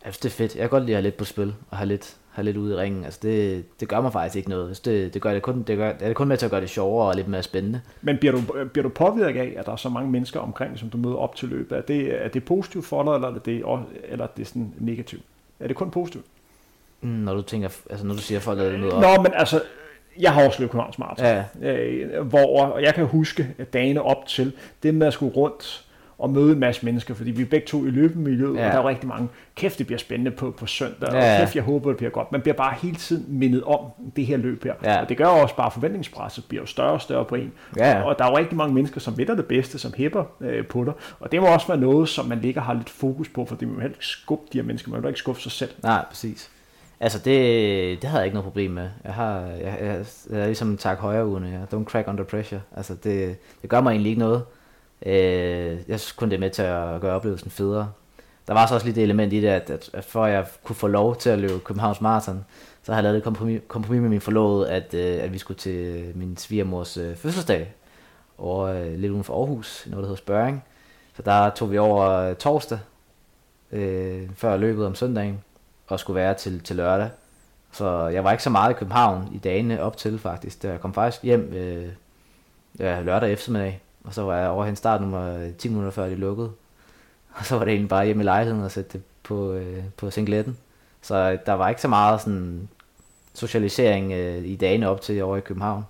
Jeg synes, det er fedt. Jeg kan godt lide at have lidt på spil, og have lidt, have lidt ude i ringen. Altså det, det gør mig faktisk ikke noget. Det, det, gør det, kun, det, gør, det er kun med til at gøre det sjovere og lidt mere spændende. Men bliver du, bliver du påvirket af, at der er så mange mennesker omkring, som du møder op til løbet? Er det, er det positivt for dig, eller er det, eller er det sådan negativt? Er det kun positivt? Mm, når du tænker, altså når du siger, at folk er møder op? Nå, men altså, jeg har også løbet Københavns Marathon, ja. øh, hvor og jeg kan huske at dagene op til, det med at skulle rundt og møde en masse mennesker, fordi vi er begge to i løbemiljøet, ja. og der er rigtig mange, kæft det bliver spændende på, på søndag, ja. og kæft jeg håber det bliver godt. Man bliver bare hele tiden mindet om det her løb her, ja. og det gør også bare forventningspresset bliver jo større og større på en, ja. og der er jo rigtig mange mennesker, som ved det bedste, som hæpper øh, på dig, og det må også være noget, som man ligger har lidt fokus på, for det må heller ikke skubbe de her mennesker, man vil ikke skubbe sig selv. Nej, præcis. Altså det, det havde jeg ikke noget problem med. Jeg har, jeg, jeg, jeg er ligesom tak højre ugerne. Jeg don't crack under pressure. Altså det, det gør mig egentlig ikke noget. Øh, jeg synes kun det er med til at gøre oplevelsen federe. Der var så også lidt det element i det, at, at, at for at jeg kunne få lov til at løbe Københavns Marathon, så har jeg lavet et kompromis, kompromis med min forlovede, at, øh, at vi skulle til min svigermors øh, fødselsdag over øh, lidt uden for Aarhus, noget der hedder Spørring. Så der tog vi over øh, torsdag, øh, før løbet om søndagen, og skulle være til, til lørdag. Så jeg var ikke så meget i København i dagene op til faktisk. Jeg kom faktisk hjem øh, ja, lørdag eftermiddag, og så var jeg over hen startnummer 10 minutter før det lukkede. Og så var det egentlig bare hjemme i lejligheden og sætte det på, øh, på singletten. Så der var ikke så meget sådan socialisering øh, i dagene op til over i København.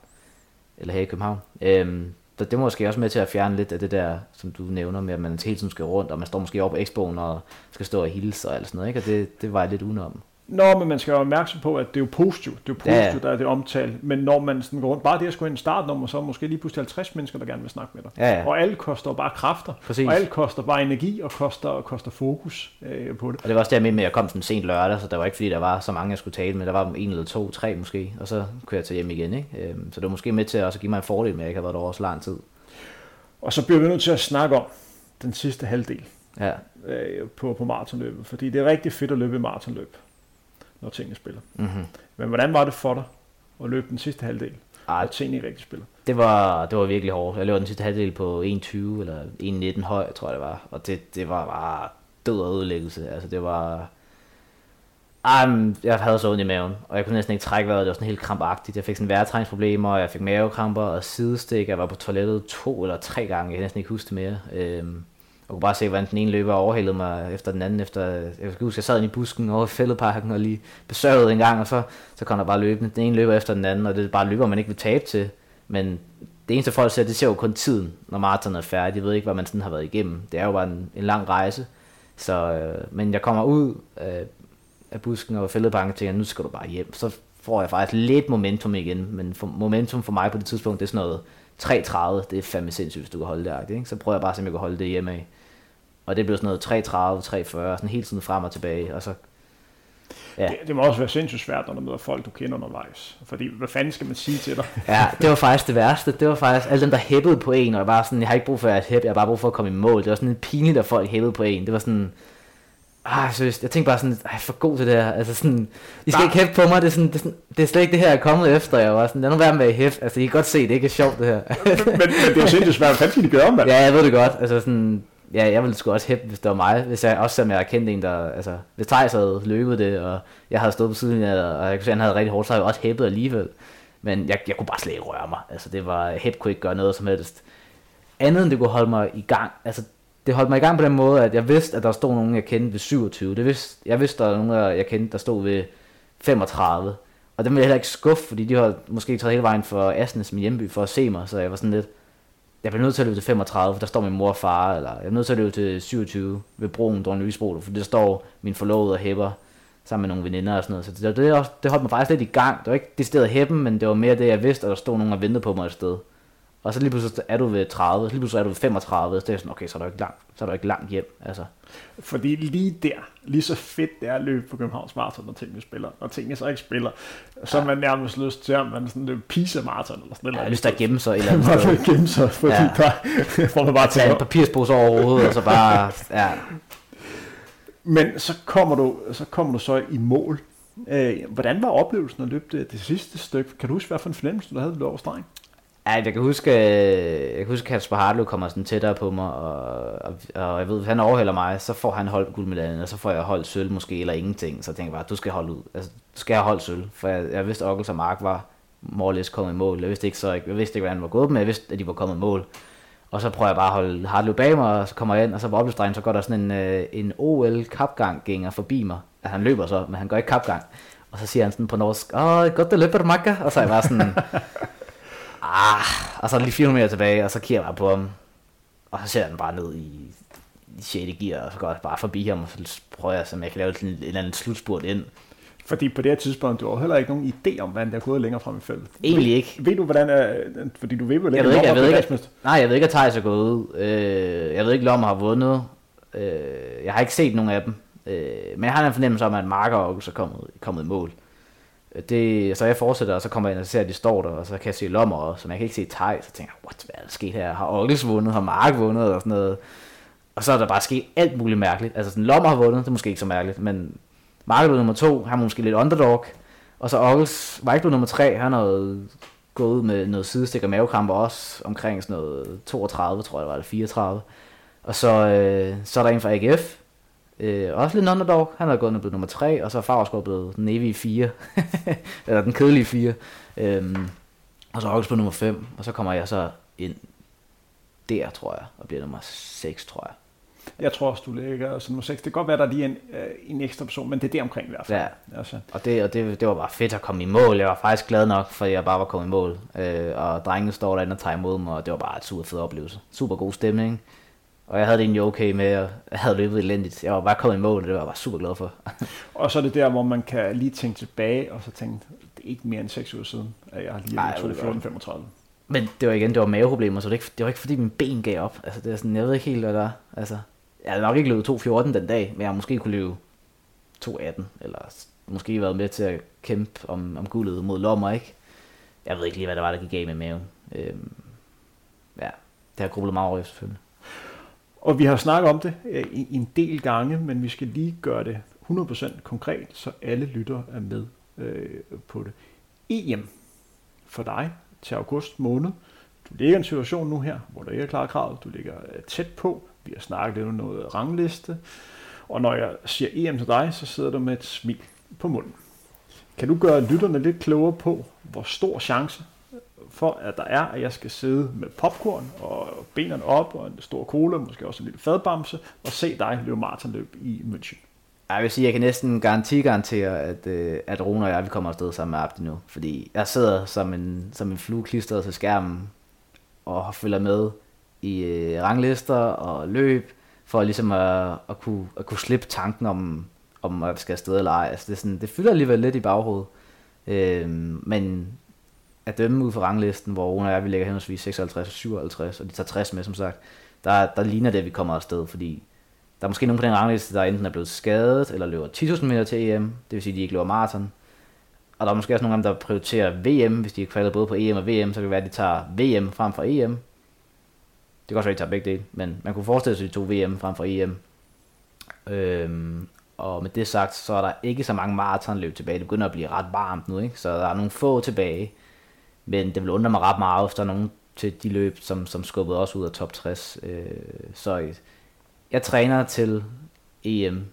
Eller her i København. Øhm, så det er måske også med til at fjerne lidt af det der, som du nævner med, at man hele tiden skal rundt, og man står måske over på Expoen og skal stå og hilse og alt sådan noget, ikke? Og det, det var jeg lidt udenom. Nå, men man skal være opmærksom på, at det er jo positivt. Det er jo positivt, ja. der er det omtalt. Men når man sådan går rundt, bare det at skulle ind en startnummer, så er måske lige pludselig 50 mennesker, der gerne vil snakke med dig. Ja, ja. Og alt koster bare kræfter. Præcis. Og alt koster bare energi og koster, koster fokus øh, på det. Og det var også der med, at jeg kom sådan sent lørdag, så der var ikke fordi, der var så mange, jeg skulle tale med. Der var en eller to, tre måske, og så kunne jeg tage hjem igen. Ikke? Øhm, så det var måske med til at også give mig en fordel med, at jeg ikke har været over så lang tid. Og så bliver vi nødt til at snakke om den sidste halvdel ja. øh, på, på maratonløbet. Fordi det er rigtig fedt at løbe i maratonløb når tingene spiller. Mm-hmm. Men hvordan var det for dig at løbe den sidste halvdel, Ej, når tingene ikke rigtig spiller? Det var, det var virkelig hårdt. Jeg løb den sidste halvdel på 1.20 eller 1.19 høj, tror jeg det var. Og det, det var bare død og ødelæggelse. Altså det var... Um, jeg havde så ondt i maven, og jeg kunne næsten ikke trække vejret. Det var sådan helt krampagtigt. Jeg fik sådan vejrtræningsproblemer, og jeg fik mavekramper og sidestik. Jeg var på toilettet to eller tre gange. Jeg kan næsten ikke huske det mere. Øhm, og kunne bare se, hvordan den ene løber overhalede mig efter den anden. Efter, jeg kan huske, jeg sad inde i busken over i fældeparken og lige besørgede en gang, og så, så kom der bare løbende. Den ene løber efter den anden, og det er bare løber, man ikke vil tabe til. Men det eneste folk ser, det ser jo kun tiden, når maraton er færdig. Jeg ved ikke, hvad man sådan har været igennem. Det er jo bare en, en lang rejse. Så, øh, men jeg kommer ud, øh, af busken og fældebanken, tænker nu skal du bare hjem. Så får jeg faktisk lidt momentum igen, men for, momentum for mig på det tidspunkt, det er sådan noget 3.30, det er fandme sindssygt, hvis du kan holde det, ikke? Så prøver jeg bare at se, om jeg kan holde det hjemme af. Og det blev sådan noget 3.30, 3.40, sådan hele tiden frem og tilbage, og så Ja. Det, det må også være sindssygt svært, når du møder folk, du kender undervejs. Fordi, hvad fanden skal man sige til dig? *laughs* ja, det var faktisk det værste. Det var faktisk alle dem, der hæppede på en, og jeg bare sådan, jeg har ikke brug for at hæppe, jeg har bare brug for at komme i mål. Det var sådan en pinligt, at folk hæppede på en. Det var sådan, ah, seriøst, jeg tænkte bare sådan, jeg er for god til det her. Altså sådan, I skal Nej. ikke hæppe på mig, det er, sådan, det, er sådan, det er slet ikke det her, jeg er kommet efter. Jeg var sådan, lad nu være med at hæppe. Altså, I kan godt se, det ikke er sjovt, det her. men, men, det er jo sindssygt svært, hvad skal de gøre, mand? Ja, jeg ved det godt. Altså sådan, ja, jeg ville sgu også hæppe, hvis det var mig. Hvis jeg, også som jeg kendte en, der... Altså, hvis Thijs havde løbet det, og jeg havde stået på siden af og jeg kunne se, at han havde rigtig hårdt, så havde jeg også hæppet alligevel. Men jeg, jeg kunne bare slet ikke røre mig. Altså, det var... hæb kunne ikke gøre noget som helst. Andet end det kunne holde mig i gang. Altså, det holdt mig i gang på den måde, at jeg vidste, at der stod nogen, jeg kendte ved 27. Det vidste, jeg vidste, at der var nogen, jeg kendte, der stod ved 35. Og dem ville jeg heller ikke skuffe, fordi de har måske taget hele vejen for Asnes, min hjemby, for at se mig. Så jeg var sådan lidt, jeg bliver nødt til at løbe til 35, for der står min mor og far, eller jeg er nødt til at løbe til 27 ved broen, Dronning Lysbro, for der står min forlovede og hæpper sammen med nogle veninder og sådan noget. Så det, det, det holdt mig faktisk lidt i gang. Det var ikke det sted at hæppe, men det var mere det, jeg vidste, at der stod nogen og ventede på mig et sted. Og så lige pludselig er du ved 30, så lige pludselig er du ved 35, så det er sådan, okay, så er du ikke langt, så er du ikke langt hjem. Altså. Fordi lige der, lige så fedt det er at løbe på Københavns Marathon, når tingene spiller, og tingene så ikke spiller, så ja. man nærmest lyst til, at man sådan løber Pisa Marathon eller sådan noget. Ja, hvis der gemmer sig *laughs* et eller andet sted. Man gemme sig, fordi ja. der får man bare til at en papirspose over hovedet, og så bare, ja. Men så kommer du så, kommer du så i mål. Øh, hvordan var oplevelsen at løbe det, det sidste stykke? Kan du huske, hvad for en fornemmelse du havde ved over stregen? Ja, jeg kan huske, jeg kan huske, at Kasper Hartlev kommer sådan tættere på mig, og, og, og jeg ved, hvis han overhælder mig, så får han holdt guldmedaljen, og så får jeg holdt sølv måske, eller ingenting. Så jeg tænker bare, du skal holde ud. Altså, du skal have holdt sølv, for jeg, jeg vidste, at Ockels og Mark var more kommet i mål. Jeg vidste ikke, så, jeg vidste ikke, hvad han var gået, men jeg vidste, at de var kommet i mål. Og så prøver jeg bare at holde Hartlev bag mig, og så kommer jeg ind, og så på opløbsdrejen, så går der sådan en, øh, en OL-kapgang gænger forbi mig. Altså, han løber så, men han går ikke kapgang. Og så siger han sådan på norsk, åh, godt det løber, Makka. Og så er jeg bare sådan, *laughs* ah, og så lige 400 meter tilbage, og så kigger jeg bare på ham, og så ser jeg den bare ned i, i 6. gear, og så går jeg bare forbi ham, og så prøver jeg, om jeg kan lave en, en eller anden slutspurt ind. Fordi på det her tidspunkt, du har heller ikke nogen idé om, hvordan det er gået længere frem i feltet. Egentlig ikke. Ved, ved du, hvordan er, fordi du ved vel ikke, jeg ved ikke, jeg ved ikke, at, nej, jeg ved ikke, at Thijs er gået ud. Øh, jeg ved ikke, Lommer har vundet. Øh, jeg har ikke set nogen af dem. Øh, men jeg har en fornemmelse om, at Marker også er kommet, kommet i mål. Det, så jeg fortsætter, og så kommer jeg ind og ser, at de står der, og så kan jeg se Lommer også, men jeg kan ikke se Tej, så tænker jeg, what, hvad er der sket her? Har Ockels vundet? Har Mark vundet? Og sådan noget. Og så er der bare sket alt muligt mærkeligt. Altså sådan, Lommer har vundet, det er måske ikke så mærkeligt, men Mark er blevet nummer to, han er måske lidt underdog. Og så Ockels var ikke blevet nummer tre, han har gået ud med noget sidestik og mavekramper også, omkring sådan noget 32, tror jeg, det var, eller 34. Og så, øh, så er der en fra AGF, Øh, også lidt underdog. Han er gået og blevet nummer 3, og så er Favsgaard blevet den evige 4. *laughs* Eller den kedelige 4. Øhm, og så er på nummer 5, og så kommer jeg så ind der, tror jeg, og bliver nummer 6, tror jeg. Jeg tror også, du ligger som nummer 6. Det kan godt være, der er lige en, øh, en ekstra person, men det er det omkring i hvert fald. Ja, altså. og, det, og det, det var bare fedt at komme i mål. Jeg var faktisk glad nok, for jeg bare var kommet i mål. Øh, og drengene står derinde og tager imod mig, og det var bare et super fed oplevelse. Super god stemning. Og jeg havde det egentlig okay med, at jeg havde løbet elendigt. Jeg var bare kommet i mål, og det var jeg bare super glad for. *laughs* og så er det der, hvor man kan lige tænke tilbage, og så tænke, det er ikke mere end 6 uger siden, at jeg har lige Nej, det 14-35. Men det var igen, det var maveproblemer, så det ikke, det var ikke fordi min ben gav op. Altså, det er sådan, jeg ved ikke helt, hvad der er. Altså, jeg havde nok ikke løbet 2.14 den dag, men jeg måske kunne løbe 2.18, eller måske været med til at kæmpe om, om guldet mod lommer, ikke? Jeg ved ikke lige, hvad der var, der gik af med maven. Øhm, ja, det har grublet meget over selvfølgelig. Og vi har snakket om det øh, en del gange, men vi skal lige gøre det 100% konkret, så alle lytter er med øh, på det. EM for dig til august måned. Du ligger i en situation nu her, hvor der ikke er klar krav. Du ligger øh, tæt på. Vi har snakket lidt om noget rangliste. Og når jeg siger EM til dig, så sidder du med et smil på munden. Kan du gøre lytterne lidt klogere på, hvor stor chance for, at der er, at jeg skal sidde med popcorn og benene op og en stor cola, måske også en lille fadbamse, og se dig løbe maratonløb i München. Jeg vil sige, jeg kan næsten garanti garantere, at, øh, at Rune og jeg vi kommer afsted sammen med Abdi nu. Fordi jeg sidder som en, som en flue klistret til skærmen og følger med i øh, ranglister og løb, for ligesom at, at, kunne, at kunne slippe tanken om, om man skal afsted eller ej. Altså, det, er sådan, det fylder alligevel lidt i baghovedet. Øh, men at dømme ud fra ranglisten, hvor Rune og jeg, vi ligger henholdsvis 56 og 57, og de tager 60 med, som sagt, der, der ligner det, at vi kommer afsted, fordi der er måske nogen på den rangliste, der enten er blevet skadet, eller løber 10.000 meter til EM, det vil sige, at de ikke løber maraton. Og der er måske også nogle af dem, der prioriterer VM, hvis de er faldet både på EM og VM, så kan det være, at de tager VM frem for EM. Det kan også være, at de tager begge dele, men man kunne forestille sig, at de tog VM frem for EM. Øhm, og med det sagt, så er der ikke så mange maratonløb tilbage. Det begynder at blive ret varmt nu, ikke? så der er nogle få tilbage. Men det vil undre mig ret meget, hvis der er nogen til de løb, som, som skubbede også ud af top 60. Øh, så jeg træner til EM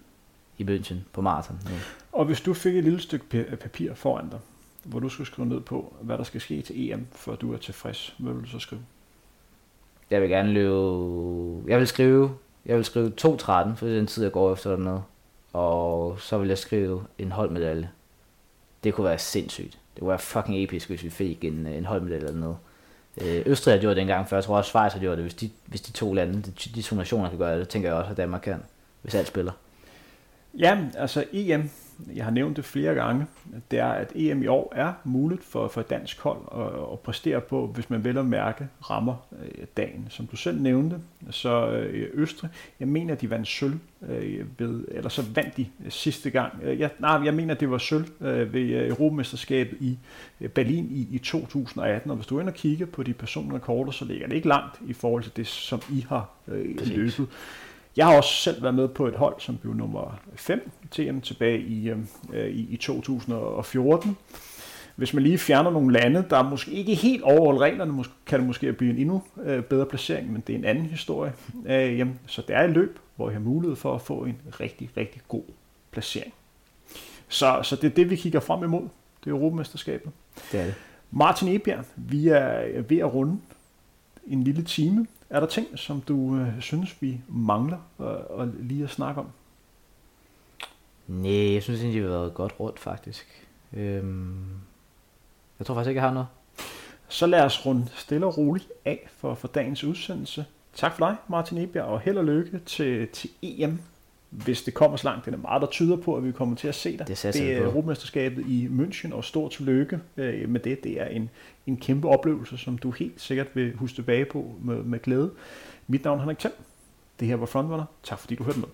i München på maraton nu. Og hvis du fik et lille stykke papir foran dig, hvor du skulle skrive ned på, hvad der skal ske til EM, før du er tilfreds, hvad vil du så skrive? Jeg vil gerne løbe... Jeg vil skrive, jeg vil skrive 2.13, for det er den tid, jeg går efter noget. Og så vil jeg skrive en holdmedalje. Det kunne være sindssygt. Det var fucking episk, hvis vi fik en, en holdmedalje eller noget. Øh, Østrig har gjort det engang før, jeg tror også Schweiz har gjort det. Hvis de, hvis de to lande, de, de to nationer kan gøre det, tænker jeg også, at Danmark kan, hvis alt spiller. Ja, altså EM, jeg har nævnt det flere gange, det er, at EM i år er muligt for, for dansk hold at, at præstere på, hvis man vel at mærke rammer øh, dagen. Som du selv nævnte, så øh, Østrig, jeg mener, de vandt sølv øh, ved, eller så vandt de sidste gang. Øh, jeg, nej, jeg mener, det var sølv øh, ved øh, Europamesterskabet i øh, Berlin i, i 2018, og hvis du ender og kigger på de personrekorder, så ligger det ikke langt i forhold til det, som I har øh, løbet. Jeg har også selv været med på et hold, som blev nummer 5 til EM tilbage i, øh, i, i 2014. Hvis man lige fjerner nogle lande, der måske ikke helt overholder reglerne, kan det måske blive en endnu øh, bedre placering, men det er en anden historie. Øh, jamen, så det er et løb, hvor jeg har mulighed for at få en rigtig, rigtig god placering. Så, så det er det, vi kigger frem imod. Det er Europamesterskabet. Det er det. Martin Ebjerg, vi er ved at runde en lille time. Er der ting, som du øh, synes, vi mangler øh, at lige at snakke om? Nej, jeg synes egentlig, vi har været godt rundt faktisk. Øhm, jeg tror faktisk ikke, jeg har noget. Så lad os runde stille og roligt af for, for dagens udsendelse. Tak for dig, Martin Ebjerg, og held og lykke til, til EM hvis det kommer så langt. Det er meget, der tyder på, at vi kommer til at se dig. Det, det er Europamesterskabet i München, og stort tillykke øh, med det. Det er en, en kæmpe oplevelse, som du helt sikkert vil huske tilbage på med, med glæde. Mit navn er Henrik Thiem. Det her var Frontrunner. Tak fordi du hørte med.